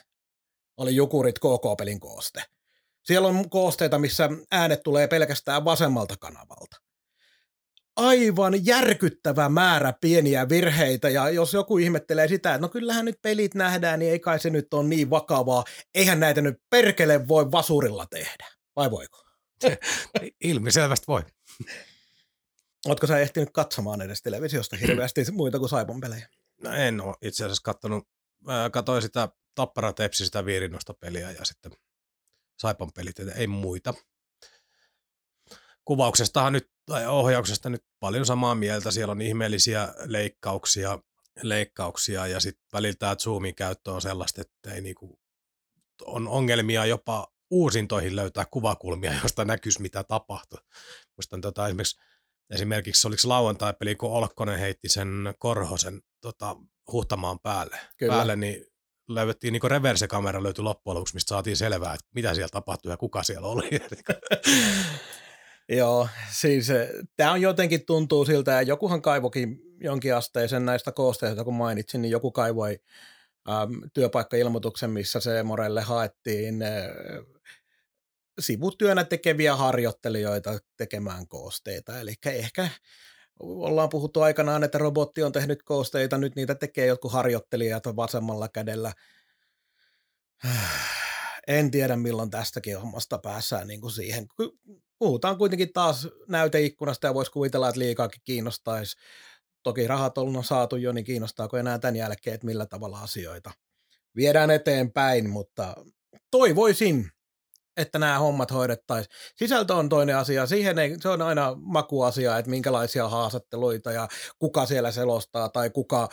Oli Jukurit KK-pelin kooste. Siellä on koosteita, missä äänet tulee pelkästään vasemmalta kanavalta. Aivan järkyttävä määrä pieniä virheitä, ja jos joku ihmettelee sitä, että no kyllähän nyt pelit nähdään, niin ei kai se nyt ole niin vakavaa. Eihän näitä nyt perkele voi vasurilla tehdä, vai voiko? Ilmiselvästi voi. Oletko sä ehtinyt katsomaan edes televisiosta hirveästi muita kuin Saipon pelejä? No en ole itse asiassa kattonut. Mä katsoin sitä Tappara Tepsi sitä viirinnosta peliä ja sitten Saipan pelit, ei muita. Kuvauksestahan nyt, tai ohjauksesta nyt paljon samaa mieltä. Siellä on ihmeellisiä leikkauksia. leikkauksia ja sitten välillä tämä zoomin käyttö on sellaista, että ei niinku, on ongelmia jopa uusintoihin löytää kuvakulmia, (laughs) josta näkyisi mitä tapahtui. Muistan tota, esimerkiksi, esimerkiksi oliko lauantai-peli, kun Olkkonen heitti sen Korhosen tota, huhtamaan päälle, Kyllä. päälle niin löydettiin niin reverse-kamera löytyi loppujen lopuksi, mistä saatiin selvää, että mitä siellä tapahtui ja kuka siellä oli. (laughs) Joo, siis tämä on jotenkin tuntuu siltä, ja jokuhan kaivokin jonkin asteisen näistä koosteista, kun mainitsin, niin joku kaivoi äm, työpaikkailmoituksen, missä se Morelle haettiin äh, sivutyönä tekeviä harjoittelijoita tekemään koosteita. Eli ehkä ollaan puhuttu aikanaan, että robotti on tehnyt koosteita, nyt niitä tekee jotkut harjoittelijat vasemmalla kädellä. (sighs) En tiedä, milloin tästäkin hommasta päässään niin kuin siihen. Puhutaan kuitenkin taas näyteikkunasta ja voisi kuvitella, että liikaakin kiinnostaisi. Toki rahat on saatu jo, niin kiinnostaako enää tämän jälkeen, että millä tavalla asioita viedään eteenpäin, mutta toivoisin, että nämä hommat hoidettaisiin. Sisältö on toinen asia, siihen ei, se on aina makuasia, että minkälaisia haastatteluita ja kuka siellä selostaa tai kuka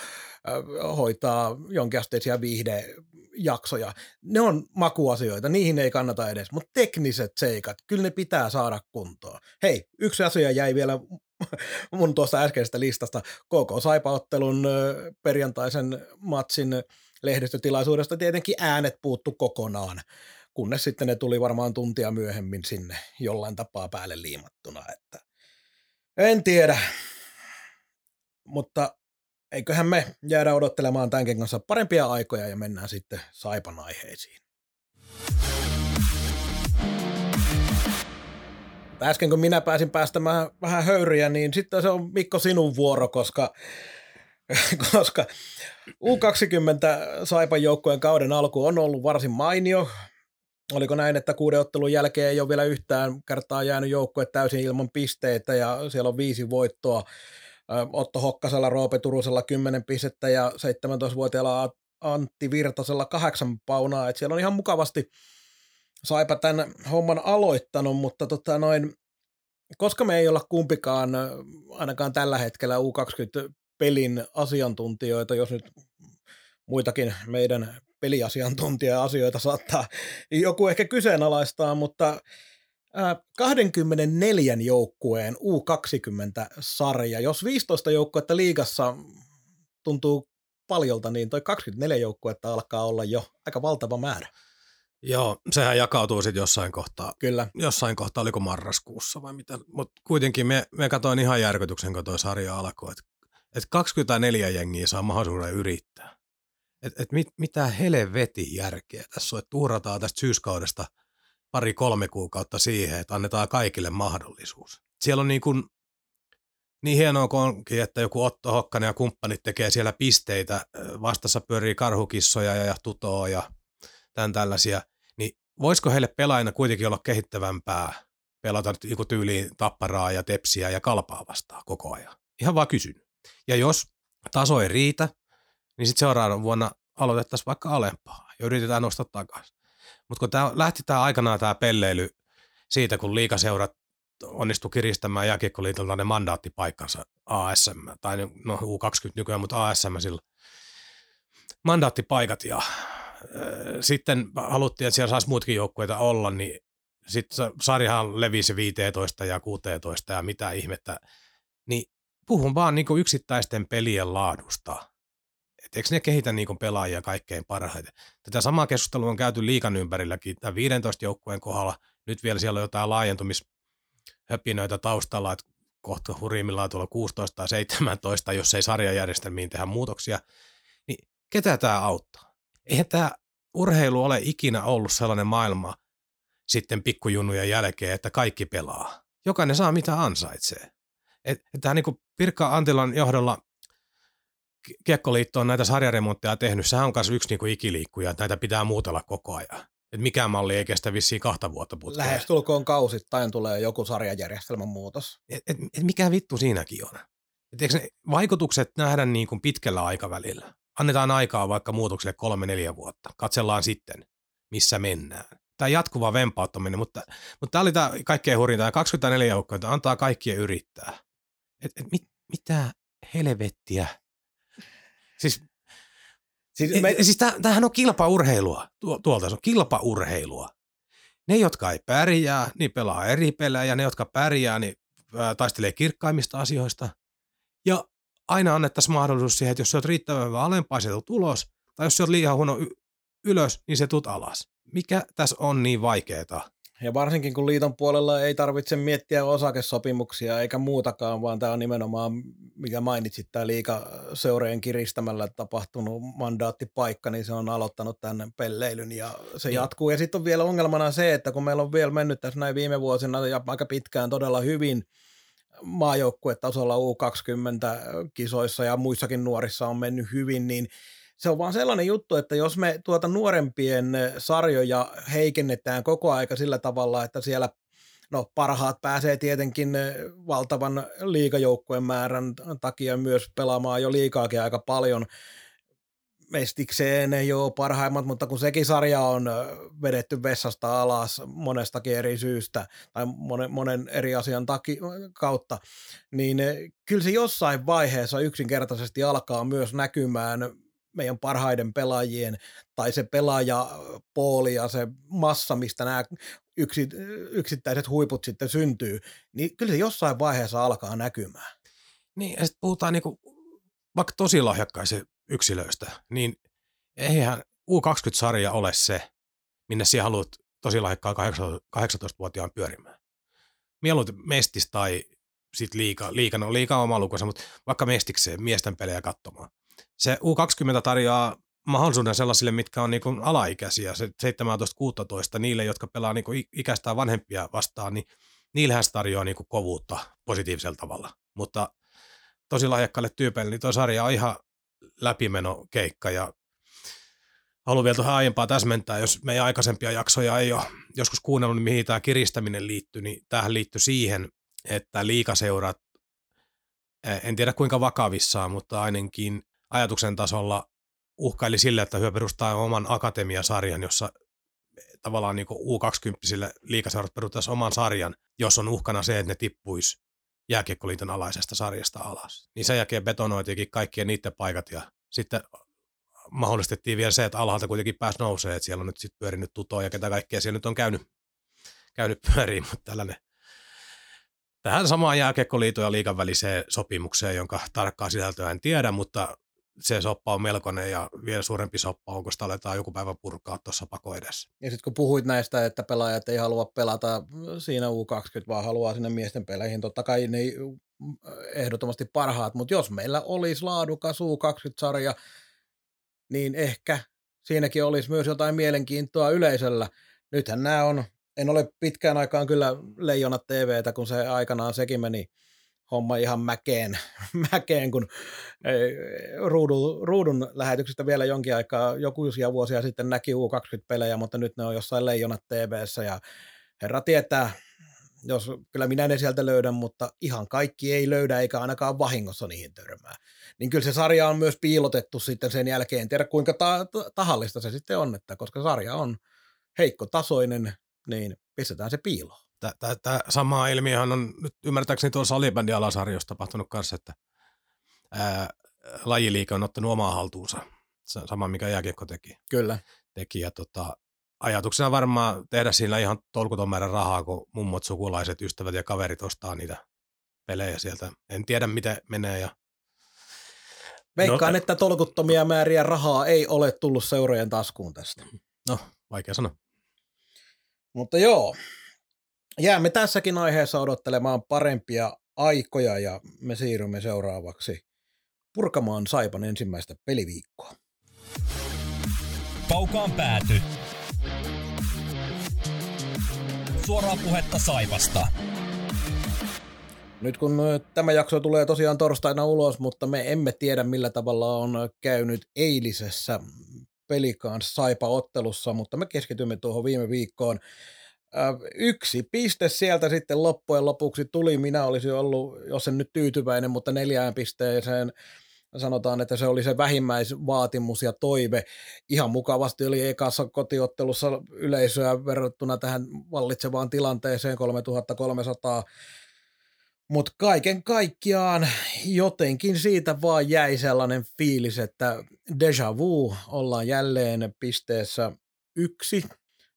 hoitaa jonkinasteisia viihdejaksoja. Ne on makuasioita, niihin ei kannata edes, mutta tekniset seikat, kyllä ne pitää saada kuntoon. Hei, yksi asia jäi vielä mun tuosta äskeisestä listasta. KK Saipaottelun perjantaisen matsin lehdistötilaisuudesta tietenkin äänet puuttu kokonaan kunnes sitten ne tuli varmaan tuntia myöhemmin sinne jollain tapaa päälle liimattuna, että en tiedä, mutta eiköhän me jäädä odottelemaan tämänkin kanssa parempia aikoja ja mennään sitten Saipan aiheisiin. Äsken kun minä pääsin päästämään vähän höyryjä, niin sitten se on Mikko sinun vuoro, koska, (laughs) koska U20 Saipan joukkueen kauden alku on ollut varsin mainio oliko näin, että kuuden ottelun jälkeen ei ole vielä yhtään kertaa jäänyt joukkue täysin ilman pisteitä ja siellä on viisi voittoa. Otto Hokkasella, Roope Turusella 10 pistettä ja 17-vuotiaalla Antti Virtasella kahdeksan paunaa. Et siellä on ihan mukavasti saipa tämän homman aloittanut, mutta tota noin, koska me ei olla kumpikaan ainakaan tällä hetkellä U20-pelin asiantuntijoita, jos nyt muitakin meidän peliasiantuntija-asioita saattaa (laughs) joku ehkä kyseenalaistaa, mutta 24 joukkueen U20-sarja, jos 15 joukkuetta liigassa tuntuu paljolta, niin toi 24 joukkuetta alkaa olla jo aika valtava määrä. Joo, sehän jakautuu sitten jossain kohtaa. Kyllä. Jossain kohtaa, oliko marraskuussa vai mitä. Mutta kuitenkin me, me katsoin ihan järkytyksen, kun toi sarja alkoi, että et 24 jengiä saa mahdollisuuden yrittää että et mit, mitä helvetin järkeä tässä on, että tuhrataan tästä syyskaudesta pari-kolme kuukautta siihen, että annetaan kaikille mahdollisuus. Siellä on niin, kuin, niin hienoa kuin onkin, että joku Otto Hokkanen ja kumppanit tekee siellä pisteitä, vastassa pyörii karhukissoja ja, tutoa ja tämän tällaisia, niin voisiko heille pelaajana kuitenkin olla kehittävämpää pelata joku tyyliin tapparaa ja tepsiä ja kalpaa vastaan koko ajan? Ihan vaan kysyn. Ja jos taso ei riitä, niin sitten seuraavana vuonna aloitettaisiin vaikka alempaa ja yritetään nostaa takaisin. Mutta kun tää, lähti tämä aikanaan tämä pelleily siitä, kun liikaseurat onnistui kiristämään jääkiekkoliitolta ne mandaattipaikkansa ASM, tai no U20 nykyään, mutta ASM sillä mandaattipaikat ja äh, sitten haluttiin, että siellä saisi muutkin joukkueita olla, niin sitten sarjahan levisi 15 ja 16 ja mitä ihmettä, niin puhun vaan niin yksittäisten pelien laadusta eikö ne kehitä niin pelaajia kaikkein parhaiten? Tätä samaa keskustelua on käyty liikan ympärilläkin, tämän 15 joukkueen kohdalla. Nyt vielä siellä on jotain laajentumishöpinöitä taustalla, että kohta hurimmillaan tuolla 16 tai 17, jos ei sarjajärjestelmiin tehdä muutoksia. Niin ketä tämä auttaa? Eihän tämä urheilu ole ikinä ollut sellainen maailma sitten pikkujunnujen jälkeen, että kaikki pelaa. Jokainen saa mitä ansaitsee. Tämä niin Pirkka Antilan johdolla Kiekkoliitto on näitä sarjaremontteja tehnyt, sehän on myös yksi niin kuin ikiliikkuja, että näitä pitää muutella koko ajan. Et mikään malli ei kestä vissiin kahta vuotta putkeen. Lähestulkoon kausittain tulee joku sarjajärjestelmän muutos. Et, et, et mikä vittu siinäkin on? Et eikö ne vaikutukset nähdä niin kuin pitkällä aikavälillä? Annetaan aikaa vaikka muutokselle kolme, neljä vuotta. Katsellaan sitten, missä mennään. Tämä jatkuva vempauttaminen, mutta, mutta tämä oli tämä kaikkein hurjinta. Tämä 24 joukkoa, antaa kaikkien yrittää. Et, et mit, mitä helvettiä Siis, Siis me, siis tämähän on kilpaurheilua. Tuo, tuolta se on kilpaurheilua. Ne, jotka ei pärjää, niin pelaa eri pelejä. Ne, jotka pärjää, niin taistelee kirkkaimmista asioista. Ja aina annettaisiin mahdollisuus siihen, että jos sä oot riittävän hyvä alempaa, se tulet ulos. Tai jos sä oot liian huono y- ylös, niin se tut alas. Mikä tässä on niin vaikeeta? Ja varsinkin kun liiton puolella ei tarvitse miettiä osakesopimuksia eikä muutakaan, vaan tämä on nimenomaan, mikä mainitsit, tämä liika seurojen kiristämällä tapahtunut mandaattipaikka, niin se on aloittanut tämän pelleilyn ja se Niin. jatkuu. Ja sitten on vielä ongelmana se, että kun meillä on vielä mennyt tässä näin viime vuosina ja aika pitkään todella hyvin maajoukkuetasolla U20-kisoissa ja muissakin nuorissa on mennyt hyvin, niin se on vaan sellainen juttu, että jos me tuota nuorempien sarjoja heikennetään koko aika sillä tavalla, että siellä no parhaat pääsee tietenkin valtavan liikajoukkueen määrän takia myös pelaamaan jo liikaakin aika paljon. Mestikseen ole parhaimmat, mutta kun sekin sarja on vedetty vessasta alas monestakin eri syystä tai monen, monen eri asian taki, kautta, niin kyllä se jossain vaiheessa yksinkertaisesti alkaa myös näkymään meidän parhaiden pelaajien tai se pelaajapooli ja se massa, mistä nämä yksi, yksittäiset huiput sitten syntyy, niin kyllä se jossain vaiheessa alkaa näkymään. Niin, ja sitten puhutaan niinku, vaikka tosi lahjakkaisen yksilöistä, niin eihän U20-sarja ole se, minne sinä haluat tosi lahjakkaan 18-vuotiaan pyörimään. Mieluiten mestis tai sit liika, liika, no liika oma lukunsa, mutta vaikka mestikseen miesten pelejä katsomaan. Se U20 tarjoaa mahdollisuuden sellaisille, mitkä on niinku alaikäisiä, se 17-16, niille, jotka pelaa niinku ikäistään vanhempia vastaan, niin niillähän se tarjoaa niinku kovuutta positiivisella tavalla. Mutta tosi lahjakkaille tyypeille, niin tuo sarja on ihan läpimeno keikka ja haluan vielä tuohon aiempaa täsmentää, jos meidän aikaisempia jaksoja ei ole joskus kuunnellut, niin mihin tämä kiristäminen liittyy, niin tähän liittyy siihen, että liikaseurat, en tiedä kuinka vakavissaan, mutta ainakin ajatuksen tasolla uhkaili sille, että hyö perustaa oman akatemiasarjan, jossa tavallaan niin U20 liikaseurat perustaisi oman sarjan, jos on uhkana se, että ne tippuisi jääkiekkoliiton alaisesta sarjasta alas. Niin sen jälkeen betonoitiinkin kaikkien niiden paikat ja sitten mahdollistettiin vielä se, että alhaalta kuitenkin pääsi nousee, että siellä on nyt sitten pyörinyt tutoa ja ketä kaikkea siellä nyt on käynyt, käynyt pyöriin, mutta tällainen tähän samaan jääkiekkoliiton ja liikan väliseen sopimukseen, jonka tarkkaa sisältöä en tiedä, mutta se soppa on melkoinen ja vielä suurempi soppa on, kun sitä aletaan joku päivä purkaa tuossa pako edessä. Ja sitten kun puhuit näistä, että pelaajat ei halua pelata siinä U20, vaan haluaa sinne miesten peleihin, totta kai ne ehdottomasti parhaat, mutta jos meillä olisi laadukas U20-sarja, niin ehkä siinäkin olisi myös jotain mielenkiintoa yleisöllä. Nythän nämä on, en ole pitkään aikaan kyllä Leijona TVtä, kun se aikanaan sekin meni homma ihan mäkeen, (laughs) mäkeen kun ruudun, ruudun lähetyksestä vielä jonkin aikaa, jokuisia vuosia sitten näki U20-pelejä, mutta nyt ne on jossain Leijonat TVssä ja herra tietää, jos kyllä minä ne sieltä löydän, mutta ihan kaikki ei löydä eikä ainakaan vahingossa niihin törmää. Niin kyllä se sarja on myös piilotettu sitten sen jälkeen. En tiedä kuinka ta- tahallista se sitten on, että koska sarja on heikkotasoinen, niin pistetään se piiloon. Tämä sama ilmiöhän on nyt ymmärtääkseni tuossa salibändin alasarjossa tapahtunut kanssa, että ää, lajiliike on ottanut omaa haltuunsa. Se sama, mikä jääkiekko teki. Kyllä. Teki ja tota, ajatuksena varmaan tehdä siinä ihan tolkuton määrä rahaa, kun mummot, sukulaiset, ystävät ja kaverit ostaa niitä pelejä sieltä. En tiedä, miten menee. Ja... Veikkaan, no, että tolkuttomia määriä rahaa ei ole tullut seurojen taskuun tästä. No, vaikea sanoa. Mutta joo, jäämme tässäkin aiheessa odottelemaan parempia aikoja ja me siirrymme seuraavaksi purkamaan Saipan ensimmäistä peliviikkoa. Kaukaan pääty. Suoraa puhetta Saipasta. Nyt kun tämä jakso tulee tosiaan torstaina ulos, mutta me emme tiedä millä tavalla on käynyt eilisessä pelikaan Saipa-ottelussa, mutta me keskitymme tuohon viime viikkoon. Yksi piste sieltä sitten loppujen lopuksi tuli. Minä olisin ollut, jos en nyt tyytyväinen, mutta neljään pisteeseen sanotaan, että se oli se vähimmäisvaatimus ja toive. Ihan mukavasti oli ekassa kotiottelussa yleisöä verrattuna tähän vallitsevaan tilanteeseen 3300 Mutta kaiken kaikkiaan jotenkin siitä vaan jäi sellainen fiilis, että deja vu, ollaan jälleen pisteessä yksi,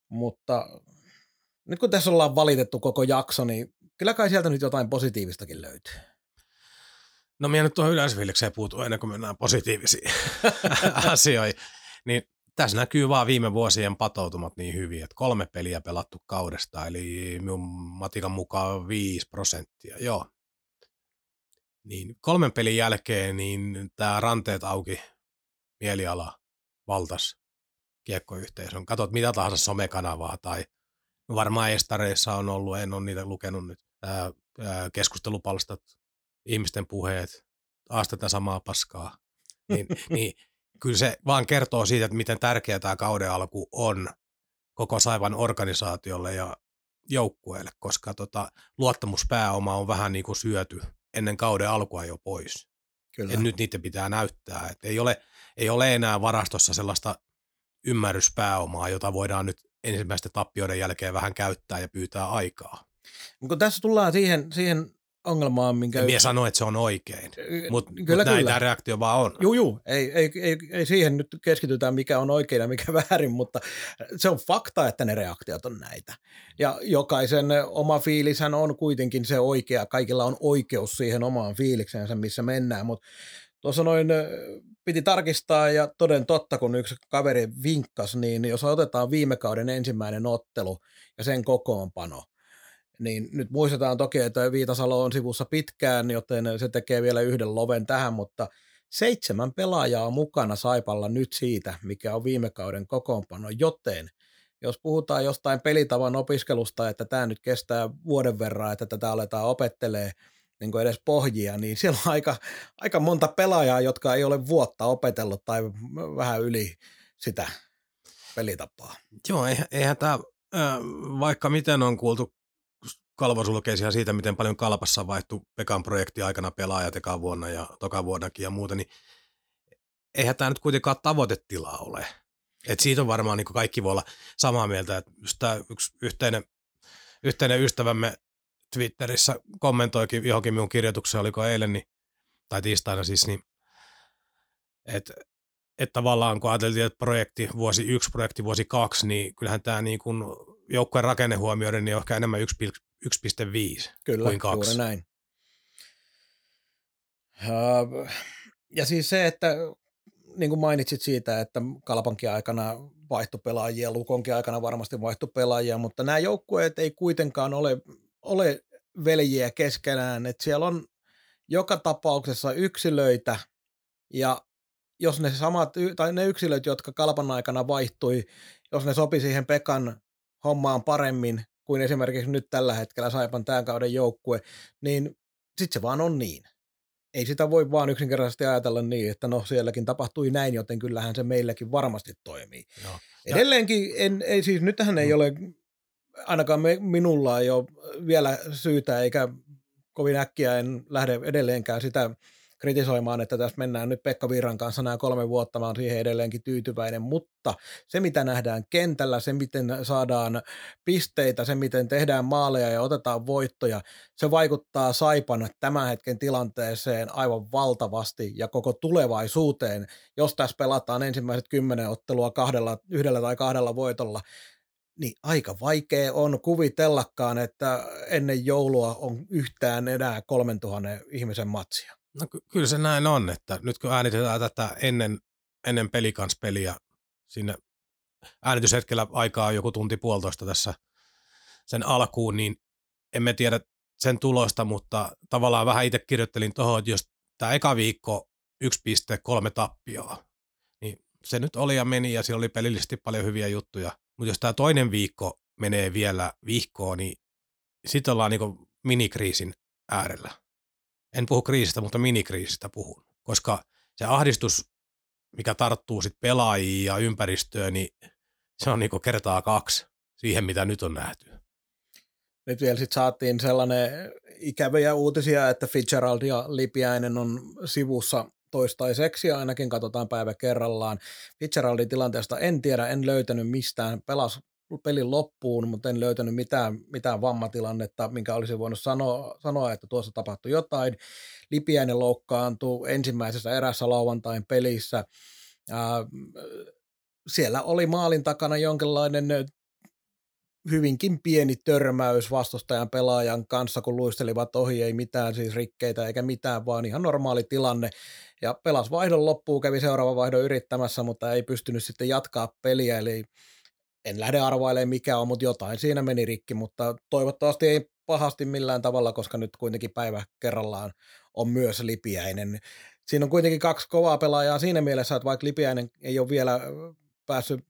mutta nyt kun tässä ollaan valitettu koko jakso, niin kyllä kai sieltä nyt jotain positiivistakin löytyy. No minä nyt tuohon yleisöfiilikseen puutu ennen kuin mennään positiivisiin (laughs) asioihin. Niin tässä näkyy vaan viime vuosien patoutumat niin hyvin, että kolme peliä pelattu kaudesta, eli minun matikan mukaan 5 prosenttia, joo. Niin kolmen pelin jälkeen niin tämä ranteet auki mieliala valtas kiekkoyhteisön. Katot mitä tahansa somekanavaa tai varmaan estareissa on ollut, en ole niitä lukenut nyt, ää, ää, keskustelupalstat, ihmisten puheet, tätä samaa paskaa. Niin, (laughs) niin kyllä se vaan kertoo siitä, että miten tärkeä tämä kauden alku on koko Saivan organisaatiolle ja joukkueelle, koska tota, luottamuspääoma on vähän niin kuin syöty ennen kauden alkua jo pois. Kyllä. Nyt niiden pitää näyttää, että ei ole, ei ole enää varastossa sellaista ymmärryspääomaa, jota voidaan nyt ensimmäisten tappioiden jälkeen vähän käyttää ja pyytää aikaa. Kun tässä tullaan siihen, siihen ongelmaan, minkä... Ja minä että se on oikein, mutta mut näin tämä reaktio vaan on. Joo, joo. Ei, ei, ei, ei siihen nyt keskitytä, mikä on oikein ja mikä (laughs) väärin, mutta se on fakta, että ne reaktiot on näitä. Ja jokaisen oma fiilishän on kuitenkin se oikea. Kaikilla on oikeus siihen omaan fiiliksensä, missä mennään, mutta tuossa noin piti tarkistaa ja toden totta, kun yksi kaveri vinkkas, niin jos otetaan viime kauden ensimmäinen ottelu ja sen kokoonpano, niin nyt muistetaan toki, että Viitasalo on sivussa pitkään, joten se tekee vielä yhden loven tähän, mutta seitsemän pelaajaa on mukana Saipalla nyt siitä, mikä on viime kauden kokoonpano, joten jos puhutaan jostain pelitavan opiskelusta, että tämä nyt kestää vuoden verran, että tätä aletaan opettelee niin kuin edes pohjia, niin siellä on aika, aika monta pelaajaa, jotka ei ole vuotta opetellut tai vähän yli sitä pelitapaa. Joo, eihän, tämä, vaikka miten on kuultu kalvosulkeisia siitä, miten paljon kalpassa vaihtuu Pekan projekti aikana pelaajat eka vuonna ja toka vuonnakin ja muuta, niin eihän tämä nyt kuitenkaan tavoitetila ole. Et siitä on varmaan niin kaikki voi olla samaa mieltä, että yksi yhteinen, yhteinen ystävämme Twitterissä kommentoikin johonkin minun kirjoitukseen, oliko eilen, niin, tai tiistaina siis, niin, että et tavallaan kun ajateltiin, että projekti vuosi yksi, projekti vuosi kaksi, niin kyllähän tämä niin kuin joukkueen rakenne huomioiden niin on ehkä enemmän 1,5 Kyllä, kuin 2. juuri näin. Ja siis se, että niin kuin mainitsit siitä, että Kalpankin aikana vaihtui pelaajia, Lukonkin aikana varmasti vaihtui pelaajia, mutta nämä joukkueet ei kuitenkaan ole, ole veljiä keskenään, että siellä on joka tapauksessa yksilöitä ja jos ne samat, tai ne yksilöt, jotka Kalpan aikana vaihtui, jos ne sopi siihen Pekan hommaan paremmin, kuin esimerkiksi nyt tällä hetkellä Saipan tämän kauden joukkue, niin sitten se vaan on niin. Ei sitä voi vaan yksinkertaisesti ajatella niin, että no sielläkin tapahtui näin, joten kyllähän se meilläkin varmasti toimii. Joo. Edelleenkin, en, ei siis, nytähän ei mm. ole, ainakaan me, minulla ei ole vielä syytä, eikä kovin äkkiä en lähde edelleenkään sitä kritisoimaan, että tässä mennään nyt Pekka Virran kanssa nämä kolme vuotta, mä oon siihen edelleenkin tyytyväinen, mutta se mitä nähdään kentällä, se miten saadaan pisteitä, se miten tehdään maaleja ja otetaan voittoja, se vaikuttaa Saipan tämän hetken tilanteeseen aivan valtavasti ja koko tulevaisuuteen, jos tässä pelataan ensimmäiset kymmenen ottelua kahdella, yhdellä tai kahdella voitolla, niin aika vaikea on kuvitellakaan, että ennen joulua on yhtään enää 3000 ihmisen matsia. No ky- kyllä se näin on, että nyt kun äänitetään tätä ennen, ennen pelikanspeliä, sinne äänityshetkellä aikaa on joku tunti puolitoista tässä sen alkuun, niin emme tiedä sen tulosta, mutta tavallaan vähän itse kirjoittelin tuohon, että jos tämä eka viikko 1,3 tappioa, niin se nyt oli ja meni ja siellä oli pelillisesti paljon hyviä juttuja. Mutta jos tämä toinen viikko menee vielä vihkoon, niin sitten ollaan niin minikriisin äärellä en puhu kriisistä, mutta minikriisistä puhun. Koska se ahdistus, mikä tarttuu sit pelaajiin ja ympäristöön, niin se on niinku kertaa kaksi siihen, mitä nyt on nähty. Nyt vielä sitten saatiin sellainen ikäviä uutisia, että Fitzgerald ja Lipiäinen on sivussa toistaiseksi ja ainakin katsotaan päivä kerrallaan. Fitzgeraldin tilanteesta en tiedä, en löytänyt mistään, pelas pelin loppuun, mutta en löytänyt mitään, mitään vammatilannetta, minkä olisi voinut sanoa, sanoa, että tuossa tapahtui jotain. Lipiäinen loukkaantui ensimmäisessä erässä lauantain pelissä. Ää, siellä oli maalin takana jonkinlainen hyvinkin pieni törmäys vastustajan pelaajan kanssa, kun luistelivat ohi, ei mitään siis rikkeitä eikä mitään, vaan ihan normaali tilanne. Ja pelas vaihdon loppuun, kävi seuraava vaihdon yrittämässä, mutta ei pystynyt sitten jatkaa peliä, eli en lähde arvailemaan mikä on, mutta jotain siinä meni rikki, mutta toivottavasti ei pahasti millään tavalla, koska nyt kuitenkin päivä kerrallaan on myös Lipiäinen. Siinä on kuitenkin kaksi kovaa pelaajaa siinä mielessä, että vaikka Lipiäinen ei ole vielä päässyt,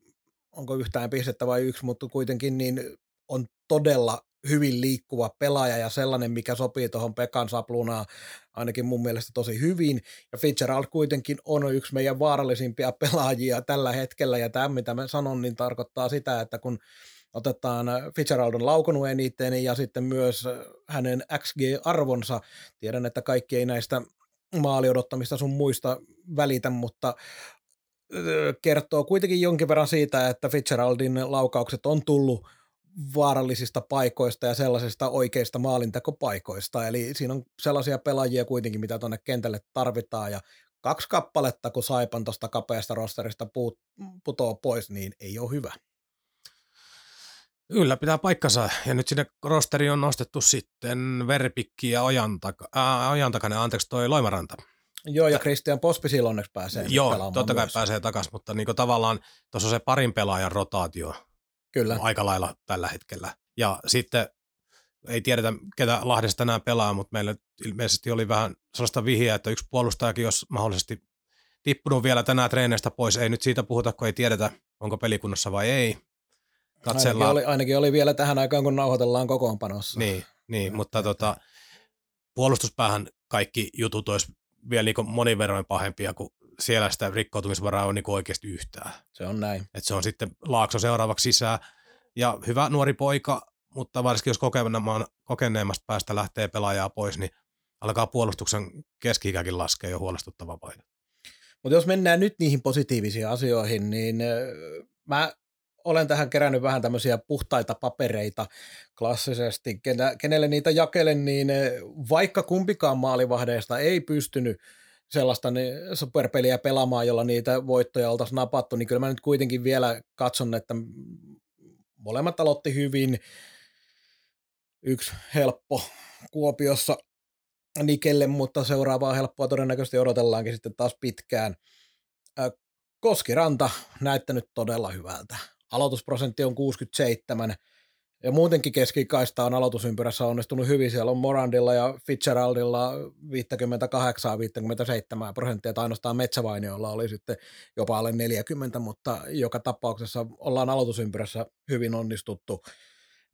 onko yhtään pistettä vai yksi, mutta kuitenkin niin on todella hyvin liikkuva pelaaja ja sellainen, mikä sopii tuohon Pekan saplunaan ainakin mun mielestä tosi hyvin. Ja Fitzgerald kuitenkin on yksi meidän vaarallisimpia (laughs) pelaajia tällä hetkellä ja tämä, mitä mä sanon, niin tarkoittaa sitä, että kun otetaan Fitzgerald on laukonut eniten ja sitten myös hänen XG-arvonsa, tiedän, että kaikki ei näistä maali odottamista sun muista välitä, mutta kertoo kuitenkin jonkin verran siitä, että Fitzgeraldin laukaukset on tullut vaarallisista paikoista ja sellaisista oikeista maalintekopaikoista. Eli siinä on sellaisia pelaajia kuitenkin, mitä tuonne kentälle tarvitaan ja kaksi kappaletta, kun Saipan tuosta kapeasta rosterista putoo pois, niin ei ole hyvä. Kyllä, pitää paikkansa. Ja nyt sinne rosteri on nostettu sitten Verpikki ja Ojantaka, äh, Ojantakainen, anteeksi toi Loimaranta. Joo, ja Christian Pospisil onneksi pääsee Joo, totta kai myös. pääsee takaisin, mutta niin tavallaan tuossa on se parin pelaajan rotaatio Kyllä. aika lailla tällä hetkellä. Ja sitten ei tiedetä, ketä Lahdesta tänään pelaa, mutta meillä ilmeisesti oli vähän sellaista vihjeä, että yksi puolustajakin, jos mahdollisesti tippunut vielä tänään treeneistä pois, ei nyt siitä puhuta, kun ei tiedetä, onko pelikunnossa vai ei. Katsellaan. Ainakin oli, ainakin oli vielä tähän aikaan, kun nauhoitellaan kokoonpanossa. Niin, niin mutta tota, puolustuspäähän kaikki jutut olisi vielä niin monin verroin pahempia, kun siellä sitä rikkoutumisvaraa on niin oikeasti yhtään. Se on näin. Et se on sitten Laakso seuraavaksi sisään. Ja hyvä nuori poika, mutta varsinkin jos kokeneemmasta päästä lähtee pelaajaa pois, niin alkaa puolustuksen keski laskea jo huolestuttava paikka. Mutta jos mennään nyt niihin positiivisiin asioihin, niin mä olen tähän kerännyt vähän tämmöisiä puhtaita papereita klassisesti. Kenelle niitä jakelen, niin vaikka kumpikaan maalivahdeista ei pystynyt sellaista superpeliä pelaamaan, jolla niitä voittoja oltaisiin napattu, niin kyllä mä nyt kuitenkin vielä katson, että molemmat aloitti hyvin. Yksi helppo Kuopiossa Nikelle, mutta seuraavaa helppoa todennäköisesti odotellaankin sitten taas pitkään. Koskiranta näyttänyt todella hyvältä. Aloitusprosentti on 67, ja muutenkin keskikaista on aloitusympyrässä onnistunut hyvin. Siellä on Morandilla ja Fitzgeraldilla 58-57 prosenttia, että ainoastaan Metsävainiolla oli sitten jopa alle 40, mutta joka tapauksessa ollaan aloitusympyrässä hyvin onnistuttu.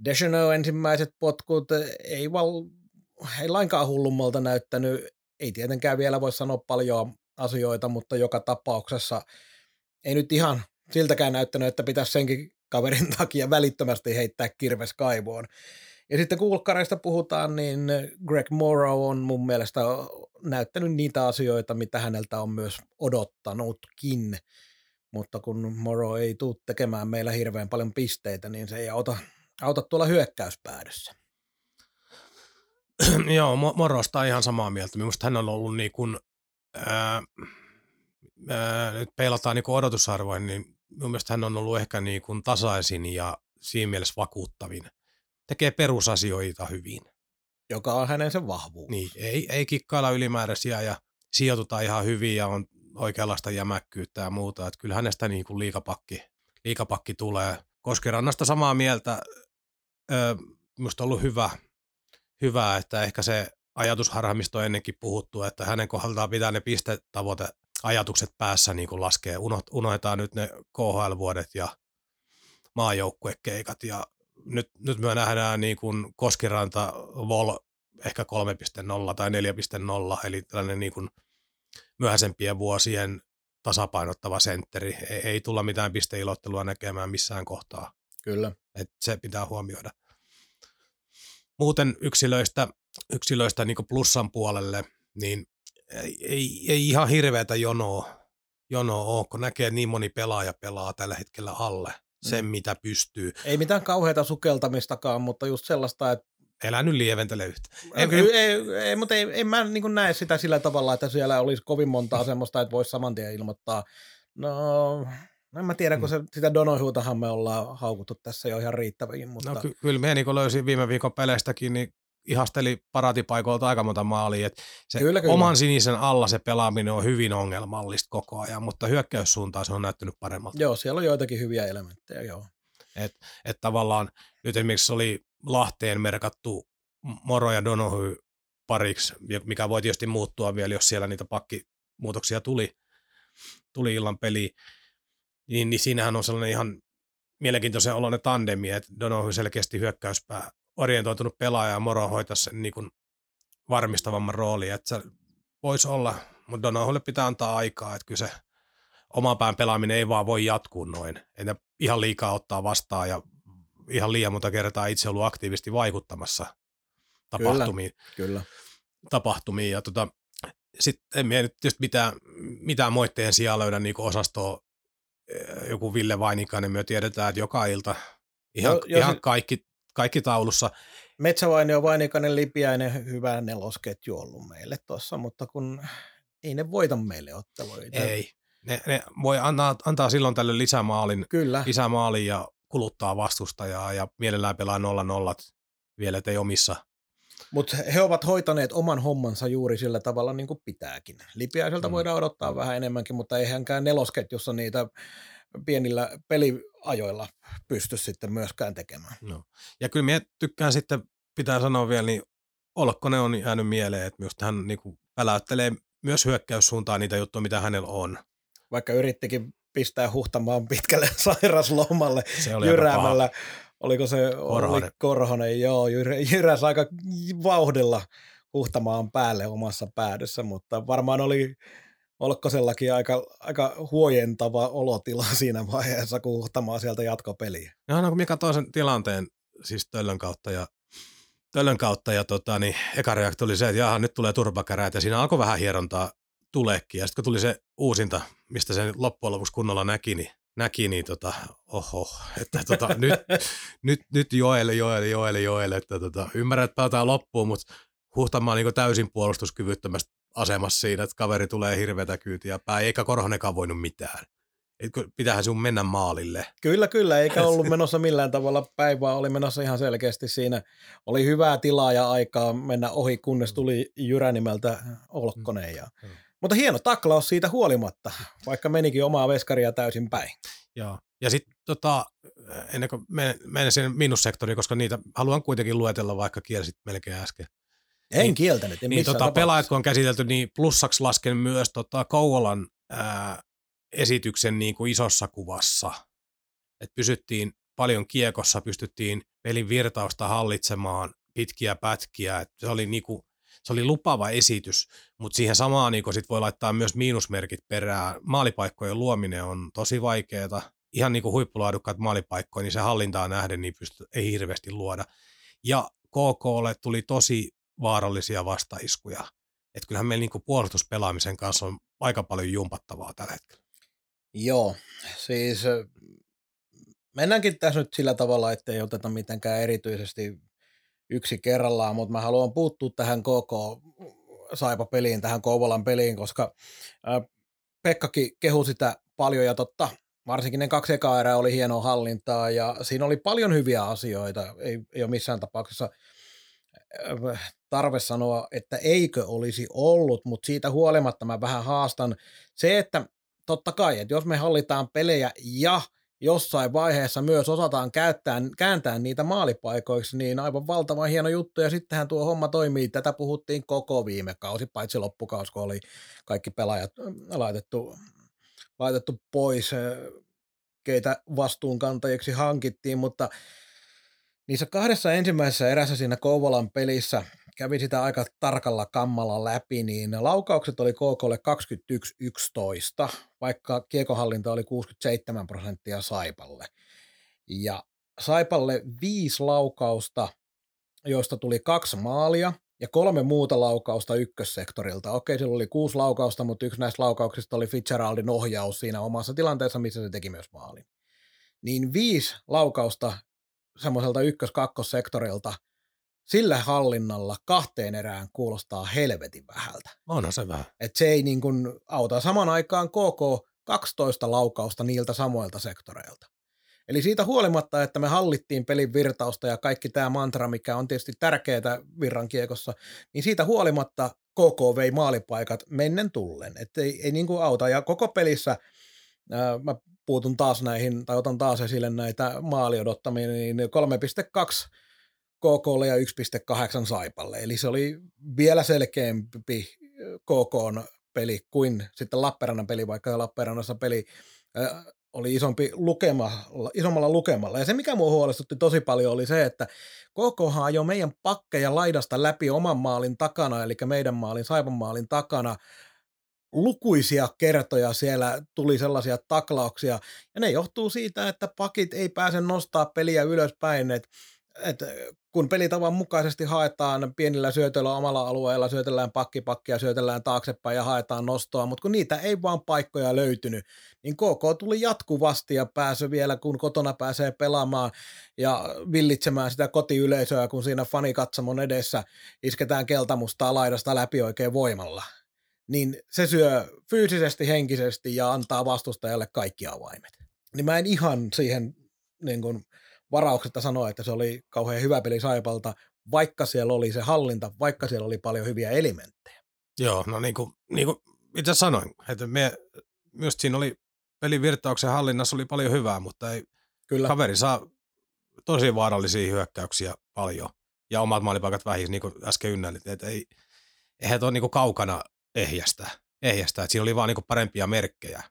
Descheneux ensimmäiset potkut ei, val, ei lainkaan hullummalta näyttänyt, ei tietenkään vielä voi sanoa paljon asioita, mutta joka tapauksessa ei nyt ihan siltäkään näyttänyt, että pitäisi senkin kaverin (laughs) takia välittömästi heittää kirves kaivoon. Ja sitten kulkkareista puhutaan, niin Greg Morrow on mun mielestä näyttänyt niitä asioita, mitä häneltä on myös odottanutkin. Mutta kun Morrow ei tule tekemään meillä hirveän paljon pisteitä, niin se ei auta, auta tuolla hyökkäyspäädyssä. (clears throat) Joo, Morosta ihan samaa mieltä. Minusta hän on ollut niin kuin, ää, ää, nyt peilataan niin odotusarvoin, niin mun mielestä hän on ollut ehkä niin kuin tasaisin ja siinä mielessä vakuuttavin. Tekee perusasioita hyvin. Joka on hänen se vahvuus. Niin, ei, ei kikkailla ylimääräisiä ja sijoituta ihan hyvin ja on oikeanlaista jämäkkyyttä ja muuta. Että kyllä hänestä niin kuin liikapakki, liikapakki tulee. Koskirannasta samaa mieltä. Öö, minusta on ollut hyvä, hyvä, että ehkä se ajatusharha, mistä on ennenkin puhuttu, että hänen kohdaltaan pitää ne pistetavoite ajatukset päässä niin kuin laskee. Unohdetaan nyt ne KHL-vuodet ja maajoukkuekeikat ja nyt, nyt me nähdään niin kuin Koskiranta Vol ehkä 3.0 tai 4.0, eli tällainen niin kuin myöhäisempien vuosien tasapainottava sentteri. Ei, ei tulla mitään pisteilottelua näkemään missään kohtaa. Kyllä. Et se pitää huomioida. Muuten yksilöistä, yksilöistä niin plussan puolelle, niin ei, ei ihan hirveätä jonoa, jonoa ole, kun näkee, niin moni pelaaja pelaa tällä hetkellä alle. sen, mm. mitä pystyy. Ei mitään kauheita sukeltamistakaan, mutta just sellaista, että Elää nyt lieventele yhtä. Ei, ei, ei, ei, mutta ei, ei mä niin näe sitä sillä tavalla, että siellä olisi kovin montaa semmoista, että voisi saman tien ilmoittaa. No, en mä tiedä, kun mm. se, sitä Donohuutahan me ollaan haukuttu tässä jo ihan riittäviin. Mutta... No ky- kyllä me niin löysin viime viikon peleistäkin, niin ihasteli paratipaikoilta aika monta maalia. Että se kyllä, kyllä. oman sinisen alla se pelaaminen on hyvin ongelmallista koko ajan, mutta hyökkäyssuuntaan se on näyttänyt paremmalta. Joo, siellä on joitakin hyviä elementtejä, joo. Et, et tavallaan nyt esimerkiksi oli Lahteen merkattu Moro ja Donohy pariksi, mikä voi tietysti muuttua vielä, jos siellä niitä pakkimuutoksia tuli, tuli illan peli, niin, niin siinähän on sellainen ihan mielenkiintoisen oloinen tandemi, että Donohy selkeästi hyökkäyspää orientoitunut pelaaja ja Moro hoitaa sen niin kuin varmistavamman roolin, että se voisi olla, mutta Donohulle pitää antaa aikaa, että kyllä se oman pään pelaaminen ei vaan voi jatkuu noin, että ihan liikaa ottaa vastaan ja ihan liian monta kertaa itse ollut aktiivisesti vaikuttamassa tapahtumiin. Kyllä, kyllä. tapahtumiin. Ja tota, sitten en minä nyt tietysti mitään, mitään moitteen sijaan löydä niin osastoa joku Ville Vainikainen, me tiedetään, että joka ilta ihan, jo, jo, ihan kaikki, kaikki taulussa. Metsävainio, Vainikainen, Lipiäinen, hyvä nelosketju ollut meille tuossa, mutta kun ei ne voita meille otteluita. Ei. Ne, ne voi antaa, antaa silloin tälle lisämaalin, Kyllä. lisämaalin ja kuluttaa vastustajaa ja mielellään pelaa 0 nollat vielä, ettei omissa. Mutta he ovat hoitaneet oman hommansa juuri sillä tavalla niin kuin pitääkin. Lipiäiseltä mm. voidaan odottaa mm. vähän enemmänkin, mutta ei hänkään nelosketjussa niitä pienillä peliajoilla pysty sitten myöskään tekemään. No. Ja kyllä minä tykkään sitten, pitää sanoa vielä, niin Olkkonen on jäänyt mieleen, että myös hän niin kuin väläyttelee myös hyökkäyssuuntaan niitä juttuja, mitä hänellä on. Vaikka yrittikin pistää huhtamaan pitkälle (laughs) sairaslomalle se oli jyräämällä. Oliko se Korhonen. Oli Korhonen, joo, jyräsi aika vauhdilla huhtamaan päälle omassa päädyssä, mutta varmaan oli Olkkosellakin aika, aika huojentava olotila (laughs) siinä vaiheessa, kun huhtamaan sieltä jatkopeliä. Ja no, kun minä katsoin sen tilanteen siis Töllön kautta ja Töllön kautta ja tota, niin eka reaktio oli se, että jaha, nyt tulee turpakäräät ja siinä alkoi vähän hierontaa tuleekin. Ja sitten kun tuli se uusinta, mistä se loppujen lopuksi kunnolla näki, niin, näki, niin tota, oho, että tota, (laughs) nyt, nyt, nyt Joel, Joel, Joel, Joel, että tota, ymmärrän, että pelataan loppuun, mutta huhtamaan niin täysin puolustuskyvyttömästä asemassa siinä, että kaveri tulee hirveätä kyytiä päin, eikä Korhonenkaan voinut mitään. Etkö, pitäähän sun mennä maalille. Kyllä, kyllä, eikä (laughs) ollut menossa millään tavalla päin, vaan oli menossa ihan selkeästi siinä. Oli hyvää tilaa ja aikaa mennä ohi, kunnes tuli Jyrä nimeltä Olkkonen. Ja mm. Mutta hieno taklaus siitä huolimatta, vaikka menikin omaa veskaria täysin päin. Joo. Ja sitten tota, ennen kuin menen sinne miinussektoriin, koska niitä haluan kuitenkin luetella, vaikka kielsit melkein äsken. En niin, kieltänyt, en niin, tota, pelaajat kun on käsitelty, niin plussaksi lasken myös tota, Kouvolan ää, esityksen niin kuin isossa kuvassa. Et pysyttiin paljon kiekossa, pystyttiin pelin virtausta hallitsemaan pitkiä pätkiä. Et se oli niin kuin se oli lupava esitys, mutta siihen samaan niin sit voi laittaa myös miinusmerkit perään. Maalipaikkojen luominen on tosi vaikeaa. Ihan niin kuin huippulaadukkaat maalipaikkoja, niin se hallintaa nähden niin pysty, ei hirveästi luoda. Ja KKlle tuli tosi vaarallisia vastaiskuja. Että kyllähän meillä niin puolustuspelaamisen kanssa on aika paljon jumpattavaa tällä hetkellä. Joo, siis mennäänkin tässä nyt sillä tavalla, että ei oteta mitenkään erityisesti yksi kerrallaan, mutta mä haluan puuttua tähän koko Saipa-peliin, tähän Kouvolan peliin, koska Pekkakin kehu sitä paljon ja totta, varsinkin ne kaksi ekaa erää oli hienoa hallintaa ja siinä oli paljon hyviä asioita, ei, ei ole missään tapauksessa tarve sanoa, että eikö olisi ollut, mutta siitä huolimatta mä vähän haastan se, että totta kai, että jos me hallitaan pelejä ja – jossain vaiheessa myös osataan käyttää, kääntää niitä maalipaikoiksi, niin aivan valtavan hieno juttu. Ja sittenhän tuo homma toimii. Tätä puhuttiin koko viime kausi, paitsi loppukausi, kun oli kaikki pelaajat laitettu, laitettu pois, keitä vastuunkantajiksi hankittiin, mutta niissä kahdessa ensimmäisessä erässä siinä Kouvolan pelissä – kävin sitä aika tarkalla kammalla läpi, niin laukaukset oli KKlle 21-11, vaikka kiekohallinta oli 67 prosenttia Saipalle. Ja Saipalle viisi laukausta, joista tuli kaksi maalia ja kolme muuta laukausta ykkössektorilta. Okei, sillä oli kuusi laukausta, mutta yksi näistä laukauksista oli Fitzgeraldin ohjaus siinä omassa tilanteessa, missä se teki myös maalin. niin viisi laukausta semmoiselta ykkös-kakkossektorilta sillä hallinnalla kahteen erään kuulostaa helvetin vähältä. Onhan se vähän. Et se ei niin kuin auta. Saman aikaan KK 12 laukausta niiltä samoilta sektoreilta. Eli siitä huolimatta, että me hallittiin pelin virtausta ja kaikki tämä mantra, mikä on tietysti tärkeää virrankiekossa, niin siitä huolimatta KK vei maalipaikat mennen tullen. Että ei, ei niin kuin auta. Ja koko pelissä, ää, mä puutun taas näihin, tai otan taas esille näitä maaliodottamia, niin 3,2 KKlle ja 1,8 Saipalle. Eli se oli vielä selkeämpi KK peli kuin sitten Lappeenrannan peli, vaikka Lappeenrannassa peli oli isompi lukema, isommalla lukemalla. Ja se, mikä mua huolestutti tosi paljon, oli se, että KKhan jo meidän pakkeja laidasta läpi oman maalin takana, eli meidän maalin, Saipan maalin takana, lukuisia kertoja siellä tuli sellaisia taklauksia, ja ne johtuu siitä, että pakit ei pääse nostaa peliä ylöspäin, että et kun pelitavan mukaisesti haetaan pienillä syötöillä omalla alueella, syötellään pakkipakkia, syötellään taaksepäin ja haetaan nostoa, mutta kun niitä ei vaan paikkoja löytynyt, niin KK tuli jatkuvasti ja pääsy vielä, kun kotona pääsee pelaamaan ja villitsemään sitä kotiyleisöä, kun siinä fanikatsomon edessä isketään keltamustaa laidasta läpi oikein voimalla. Niin se syö fyysisesti, henkisesti ja antaa vastustajalle kaikki avaimet. Niin mä en ihan siihen niin kuin, varauksetta sanoa, että se oli kauhean hyvä peli Saipalta, vaikka siellä oli se hallinta, vaikka siellä oli paljon hyviä elementtejä. Joo, no niin kuin, niin kuin itse sanoin, että me, myös siinä oli pelin virtauksen hallinnassa oli paljon hyvää, mutta ei, Kyllä. kaveri saa tosi vaarallisia hyökkäyksiä paljon ja omat maalipaikat vähis, niin kuin äsken ynnäilit, että ei, eihän ole niin kuin kaukana ehjästä, ehjästä, että siinä oli vaan niin kuin parempia merkkejä.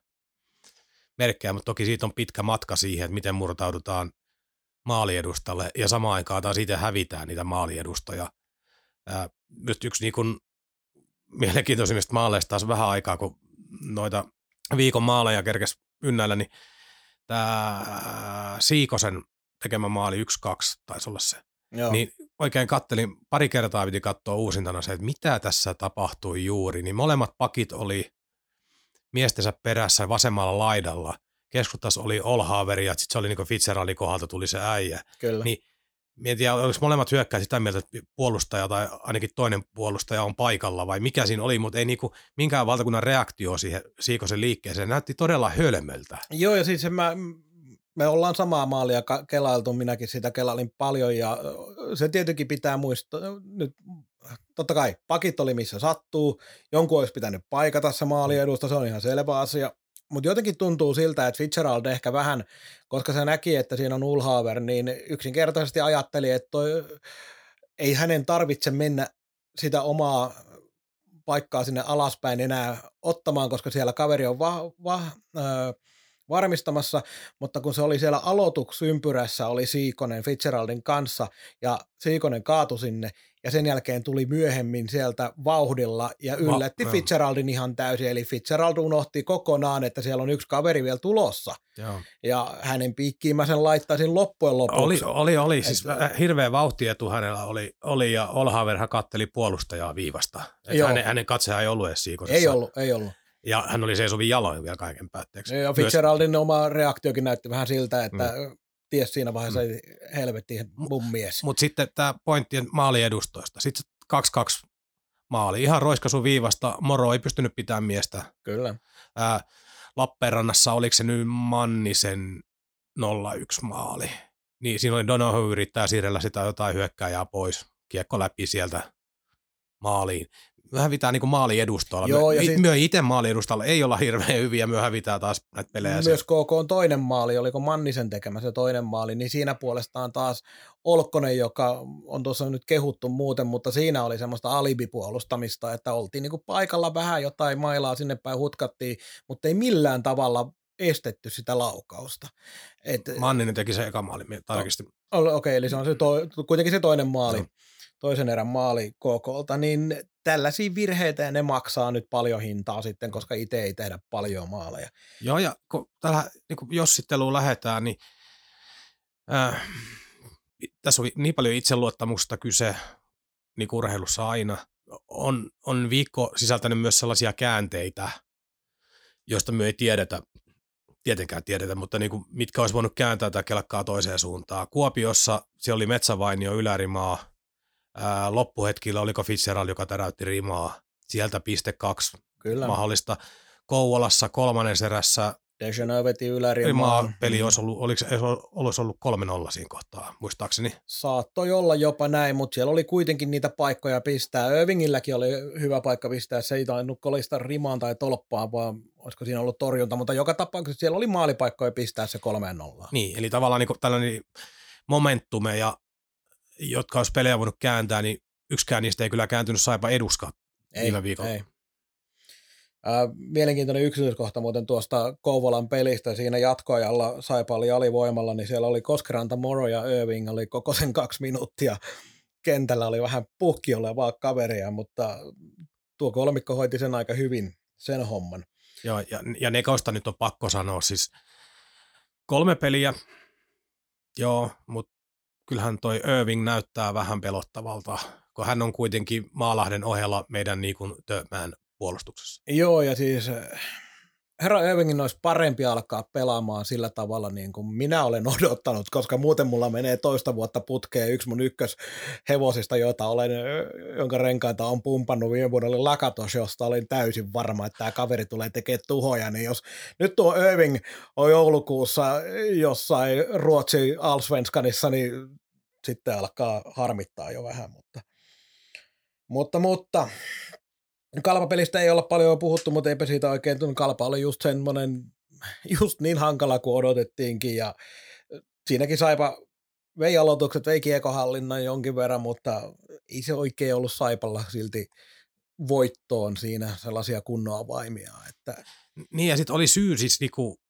merkkejä, mutta toki siitä on pitkä matka siihen, että miten murtaudutaan maaliedustalle ja samaan aikaan taas itse hävitään niitä maaliedustoja. Ää, nyt yksi niin kuin mielenkiintoisimmista maaleista taas vähän aikaa, kun noita viikon maaleja kerkes ynnäillä, niin tämä Siikosen tekemä maali 1-2 taisi olla se. Joo. Niin oikein kattelin, pari kertaa piti katsoa uusintana se, että mitä tässä tapahtui juuri, niin molemmat pakit oli miestensä perässä vasemmalla laidalla keskustassa oli Olhaveri ja sitten se oli niin Fitzgeraldin kohdalta tuli se äijä. Kyllä. Niin tiedä, oliko molemmat hyökkäät sitä mieltä, että puolustaja tai ainakin toinen puolustaja on paikalla vai mikä siinä oli, mutta ei niinku minkään valtakunnan reaktio siihen Siikosen liikkeeseen. Näytti todella hölmöltä. Joo, ja siis mä, me ollaan samaa maalia kelailtu, minäkin sitä kelailin paljon ja se tietenkin pitää muistaa, nyt totta kai pakit oli missä sattuu, jonkun olisi pitänyt paikata se maali edusta, se on ihan selvä asia, mutta jotenkin tuntuu siltä, että Fitzgerald ehkä vähän, koska se näki, että siinä on Ulhaver, niin yksinkertaisesti ajatteli, että toi, ei hänen tarvitse mennä sitä omaa paikkaa sinne alaspäin enää ottamaan, koska siellä kaveri on va, va, ö, varmistamassa, mutta kun se oli siellä aloitusympyrässä, oli Siikonen Fitzgeraldin kanssa, ja Siikonen kaatui sinne, ja sen jälkeen tuli myöhemmin sieltä vauhdilla ja yllätti Va- Fitzgeraldin ihan täysin, eli Fitzgerald unohti kokonaan, että siellä on yksi kaveri vielä tulossa. Joo. Ja hänen piikkiin mä sen laittaisin loppujen lopuksi. Oli, oli, oli. siis hirveä vauhtietu hänellä oli, oli ja Olhaverhan katteli puolustajaa viivasta. Hänen, hänen katsehan ei ollut edes siikosessa. Ei ollut, ei ollut. Ja hän oli seisovin jaloin vielä kaiken päätteeksi. Ja Fitzgeraldin Myös... oma reaktiokin näytti vähän siltä, että mm ties siinä vaiheessa mm. helvetti mun mies. Mutta sitten tämä pointti maaliedustoista. Sitten 2-2 maali. Ihan roiskasu viivasta. Moro ei pystynyt pitämään miestä. Kyllä. Ää, Lappeenrannassa oliko se nyt Mannisen 0-1 maali. Niin siinä oli Donohue yrittää siirrellä sitä jotain hyökkääjää pois. Kiekko läpi sieltä maaliin hävitään niin maali edustalla. Joo, ja me, sit... me itse maali edustalla ei olla hirveän hyviä, me hävitään taas näitä pelejä. Myös KK on toinen maali, oliko Mannisen tekemä se toinen maali, niin siinä puolestaan taas Olkkonen, joka on tuossa nyt kehuttu muuten, mutta siinä oli semmoista alibipuolustamista, että oltiin niin paikalla vähän jotain mailaa sinne päin hutkattiin, mutta ei millään tavalla estetty sitä laukausta. Et, Manninen teki se eka maali, tarkistin. Okei, okay, eli se on se to, kuitenkin se toinen maali. No toisen erän maali KKlta, niin tällaisia virheitä ja ne maksaa nyt paljon hintaa sitten, koska itse ei tehdä paljon maaleja. Joo, ja kun tällä niin jossitteluun lähdetään, niin äh, tässä on niin paljon itseluottamusta kyse niin urheilussa aina. On, on viikko sisältänyt myös sellaisia käänteitä, joista me ei tiedetä, tietenkään tiedetä, mutta niin kuin, mitkä olisi voinut kääntää tätä kelkkaa toiseen suuntaan. Kuopiossa siellä oli Metsävainio ylärimaa, ää, loppuhetkillä oliko Fitzgerald, joka täräytti rimaa, sieltä piste kaksi Kyllä. mahdollista. Kouvolassa kolmannen erässä Dejanö veti rimaa ylärimaa. peli olisi ollut, oliko, olisi ollut 3-0 siinä kohtaa, muistaakseni. Saattoi olla jopa näin, mutta siellä oli kuitenkin niitä paikkoja pistää. Irvingilläkin oli hyvä paikka pistää. Se ei tainnut kolista rimaan tai tolppaan, vaan olisiko siinä ollut torjunta. Mutta joka tapauksessa siellä oli maalipaikkoja pistää se kolmeen nollaan. Niin, eli tavallaan niin tällainen momentumeja, jotka olisi pelejä voinut kääntää, niin yksikään niistä ei kyllä kääntynyt saipa eduskaan viime viikolla. Ei. Äh, mielenkiintoinen yksityiskohta muuten tuosta Kouvolan pelistä. Siinä jatkoajalla Saipa oli alivoimalla, niin siellä oli Koskeranta, Moro ja Irving oli koko sen kaksi minuuttia. Kentällä oli vähän puhki olevaa kaveria, mutta tuo kolmikko hoiti sen aika hyvin, sen homman. Joo, ja, ja Nekosta nyt on pakko sanoa, siis kolme peliä, joo, mutta kyllähän toi Irving näyttää vähän pelottavalta, kun hän on kuitenkin Maalahden ohella meidän niin kuin puolustuksessa. Joo, ja siis herra Irvingin olisi parempi alkaa pelaamaan sillä tavalla niin kuin minä olen (laughs) odottanut, koska muuten mulla menee toista vuotta putkeen yksi mun ykköshevosista, jota olen, jonka renkaita on pumpannut viime oli Lakatos, josta olin täysin varma, että tämä kaveri tulee tekemään tuhoja, niin jos nyt tuo Irving on joulukuussa jossain Ruotsi Allsvenskanissa, niin sitten alkaa harmittaa jo vähän, mutta, mutta, mutta Kalpapelistä ei olla paljon puhuttu, mutta eipä siitä oikein tunnu. Kalpa oli just semmoinen, just niin hankala kuin odotettiinkin ja siinäkin saipa vei aloitukset, vei kiekohallinnan jonkin verran, mutta ei se oikein ollut Saipalla silti voittoon siinä sellaisia kunnon avaimia. Että Niin ja sitten oli syy siis niinku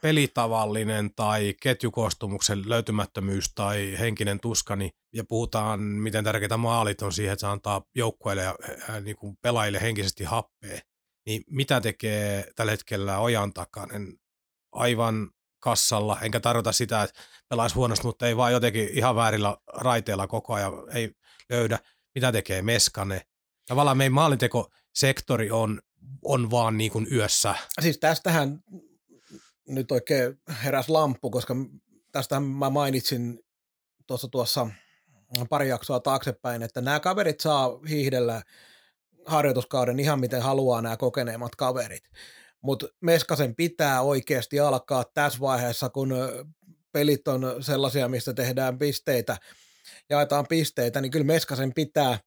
pelitavallinen tai ketjukoostumuksen löytymättömyys tai henkinen tuska, niin, ja puhutaan, miten tärkeitä maalit on siihen, että se antaa joukkueille ja ää, niinku pelaajille henkisesti happea, niin mitä tekee tällä hetkellä ojan takainen aivan kassalla, enkä tarkoita sitä, että pelaisi huonosti, mutta ei vaan jotenkin ihan väärillä raiteilla koko ajan, ei löydä, mitä tekee Meskane. Tavallaan meidän maalintekosektori on, on vaan niin kuin yössä. Siis tästähän nyt oikein heräs lamppu, koska tästähän mä mainitsin tuossa tuossa pari jaksoa taaksepäin, että nämä kaverit saa hiihdellä harjoituskauden ihan miten haluaa nämä kokeneemmat kaverit. Mutta Meskasen pitää oikeasti alkaa tässä vaiheessa, kun pelit on sellaisia, mistä tehdään pisteitä, jaetaan pisteitä, niin kyllä Meskasen pitää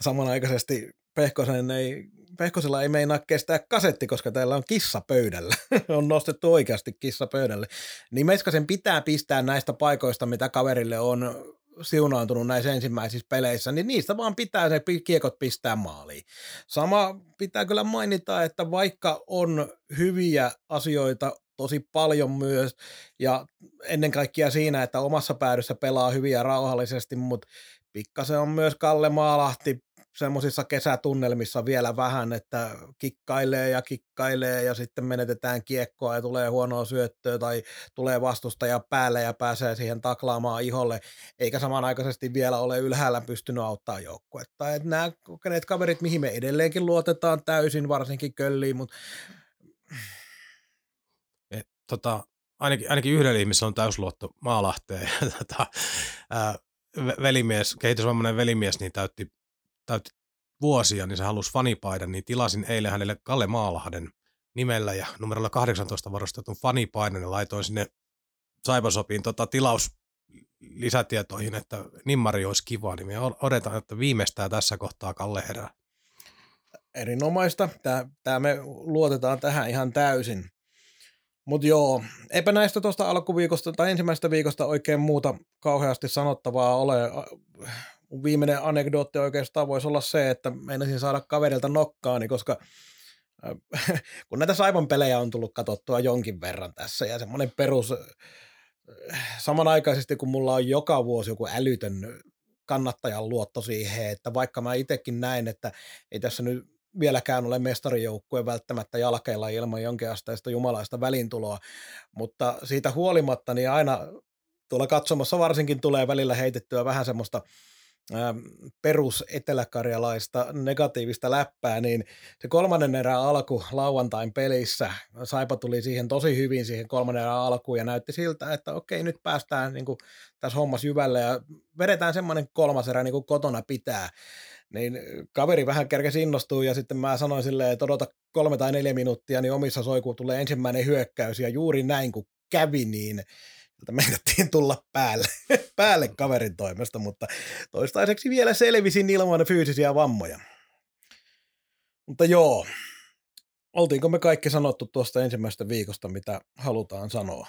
samanaikaisesti Pehkosen ei, Pehkosella ei meinaa kestää kasetti, koska täällä on kissa pöydällä. (laughs) on nostettu oikeasti kissa pöydälle. Niin Meskasen pitää pistää näistä paikoista, mitä kaverille on siunaantunut näissä ensimmäisissä peleissä, niin niistä vaan pitää pi- kiekot pistää maaliin. Sama pitää kyllä mainita, että vaikka on hyviä asioita tosi paljon myös, ja ennen kaikkea siinä, että omassa päädyssä pelaa hyviä rauhallisesti, mutta pikkasen on myös Kalle Maalahti semmoisissa kesätunnelmissa vielä vähän, että kikkailee ja kikkailee ja sitten menetetään kiekkoa ja tulee huonoa syöttöä tai tulee vastustaja päälle ja pääsee siihen taklaamaan iholle, eikä samanaikaisesti vielä ole ylhäällä pystynyt auttaa joukkuetta. Et nämä kokeneet kaverit, mihin me edelleenkin luotetaan täysin, varsinkin Kölliin, mutta Et, tota, ainakin, ainakin yhdellä ihmisellä on täysluotto Maalahteen. (laughs) tota, velimies, kehitysvammainen velimies, niin täytti, täytti vuosia, niin se halusi fanipaidan, niin tilasin eilen hänelle Kalle Maalahden nimellä ja numerolla 18 varustetun fanipaidan ja laitoin sinne Saipasopiin tota, tilaus lisätietoihin, että nimmari olisi kiva, niin me odotan, että viimeistään tässä kohtaa Kalle herää. erinomaista. Tämä me luotetaan tähän ihan täysin. Mutta joo, eipä näistä tuosta alkuviikosta tai ensimmäisestä viikosta oikein muuta kauheasti sanottavaa ole. Mun Viimeinen anekdootti oikeastaan voisi olla se, että meinasin saada kaverilta nokkaani, koska äh, (laughs) kun näitä Saipan pelejä on tullut katsottua jonkin verran tässä ja semmoinen perus, äh, samanaikaisesti kun mulla on joka vuosi joku älytön kannattajan luotto siihen, että vaikka mä itsekin näin, että ei tässä nyt vieläkään ole mestarijoukkue välttämättä jalkeilla ilman jonkinasteista jumalaista välintuloa, mutta siitä huolimatta niin aina tuolla katsomassa varsinkin tulee välillä heitettyä vähän semmoista perus eteläkarjalaista negatiivista läppää, niin se kolmannen erän alku lauantain pelissä, Saipa tuli siihen tosi hyvin siihen kolmannen erän alkuun ja näytti siltä, että okei, nyt päästään niin kuin, tässä hommassa jyvälle ja vedetään semmoinen kolmas erä niin kuin kotona pitää. Niin kaveri vähän kerkesi innostua ja sitten mä sanoin silleen, että odota kolme tai neljä minuuttia, niin omissa soikuun tulee ensimmäinen hyökkäys ja juuri näin kun kävi, niin meinattiin tulla päälle, (laughs) päälle kaverin toimesta, mutta toistaiseksi vielä selvisin ilman fyysisiä vammoja. Mutta joo, oltiinko me kaikki sanottu tuosta ensimmäisestä viikosta, mitä halutaan sanoa?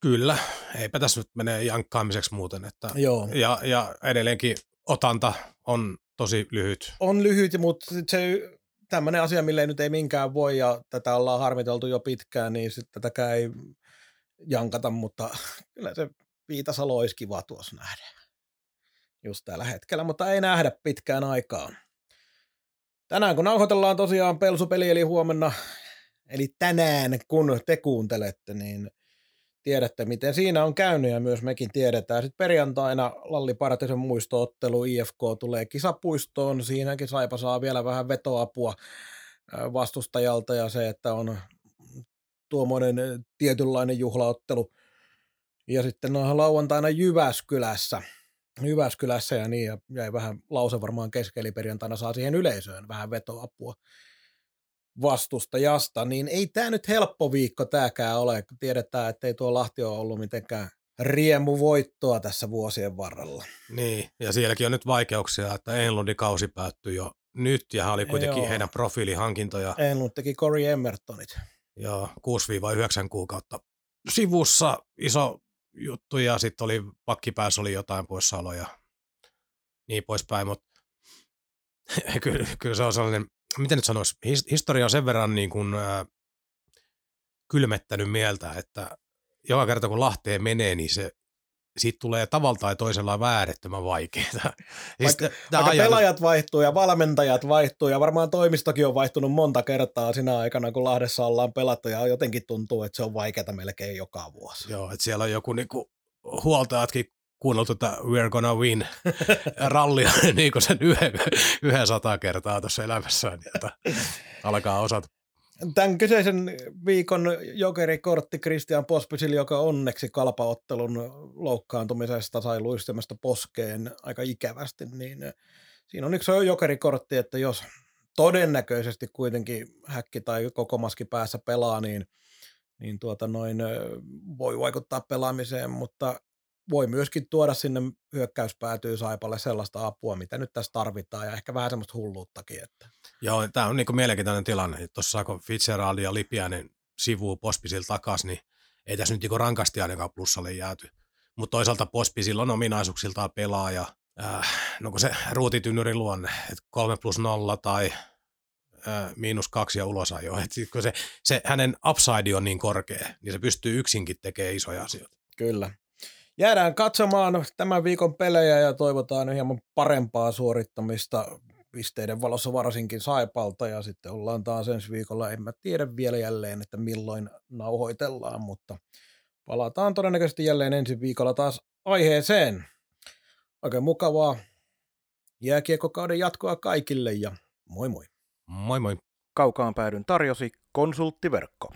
Kyllä, eipä tässä nyt mene jankkaamiseksi muuten. Että Joo. Ja, ja edelleenkin otanta on tosi lyhyt. On lyhyt, mutta se tämmöinen asia, mille nyt ei minkään voi, ja tätä ollaan harmiteltu jo pitkään, niin sitten tätäkään ei jankata, mutta (laughs) kyllä se Viitasalo olisi kiva tuossa nähdä. Just tällä hetkellä, mutta ei nähdä pitkään aikaan. Tänään kun nauhoitellaan tosiaan pelsupeli, eli huomenna, eli tänään kun te kuuntelette, niin tiedätte, miten siinä on käynyt ja myös mekin tiedetään. Sitten perjantaina Lalli Partisen muistoottelu IFK tulee kisapuistoon. Siinäkin Saipa saa vielä vähän vetoapua vastustajalta ja se, että on tuommoinen tietynlainen juhlaottelu. Ja sitten no, lauantaina Jyväskylässä. Jyväskylässä ja niin, ja jäi vähän lause varmaan keskeli perjantaina saa siihen yleisöön vähän vetoapua vastustajasta, niin ei tämä nyt helppo viikko tämäkään ole, kun tiedetään, että ei tuo Lahti ole ollut mitenkään riemu voittoa tässä vuosien varrella. Niin, ja sielläkin on nyt vaikeuksia, että Enlundin kausi päättyi jo nyt, ja hän oli kuitenkin Joo. heidän profiilihankintoja. Enlund teki Corey Emertonit. Joo, 6-9 kuukautta sivussa, iso juttu, ja sitten oli pakkipäässä oli jotain poissaoloja ja niin poispäin, mutta (laughs) kyllä, kyllä se on sellainen miten nyt sanoisi, historia on sen verran niin kuin, äh, kylmettänyt mieltä, että joka kerta kun Lahteen menee, niin se siitä tulee tavalla tai toisella väärettömän vaikeaa. Vaikka, (laughs) siis vaikka pelaajat vaihtuu ja valmentajat vaihtuu ja varmaan toimistokin on vaihtunut monta kertaa sinä aikana, kun Lahdessa ollaan pelattu ja jotenkin tuntuu, että se on vaikeaa melkein joka vuosi. Joo, että siellä on joku niinku huoltajatkin kuunneltu tätä We're Gonna Win (laughs) rallia (laughs) niin kuin sen yhden, yhden sata kertaa tuossa elämässään, niin että alkaa osata. Tämän kyseisen viikon jokerikortti Christian Pospisil, joka onneksi kalpaottelun loukkaantumisesta sai luistimesta poskeen aika ikävästi, niin siinä on yksi jokerikortti, että jos todennäköisesti kuitenkin häkki tai koko maski päässä pelaa, niin, niin tuota noin, voi vaikuttaa pelaamiseen, mutta voi myöskin tuoda sinne hyökkäyspäätyy Saipalle sellaista apua, mitä nyt tässä tarvitaan, ja ehkä vähän semmoista hulluuttakin. Että. Joo, tämä on niin mielenkiintoinen tilanne. Tuossa kun Fitzgerald ja Lipiäinen sivuu Pospisil takaisin, niin ei tässä nyt niin rankasti ainakaan plussalle jääty. Mutta toisaalta Pospisilla on ominaisuuksiltaan pelaaja, äh, no kun se ruutitynnyrin luonne, että 3 plus 0 tai äh, miinus kaksi ja ulos ajo. Kun se, se, hänen upside on niin korkea, niin se pystyy yksinkin tekemään isoja asioita. Kyllä. Jäädään katsomaan tämän viikon pelejä ja toivotaan hieman parempaa suorittamista pisteiden valossa varsinkin Saipalta ja sitten ollaan taas ensi viikolla, en mä tiedä vielä jälleen, että milloin nauhoitellaan, mutta palataan todennäköisesti jälleen ensi viikolla taas aiheeseen. Oikein mukavaa jääkiekokauden jatkoa kaikille ja moi moi. Moi moi. Kaukaan päädyn tarjosi konsulttiverkko.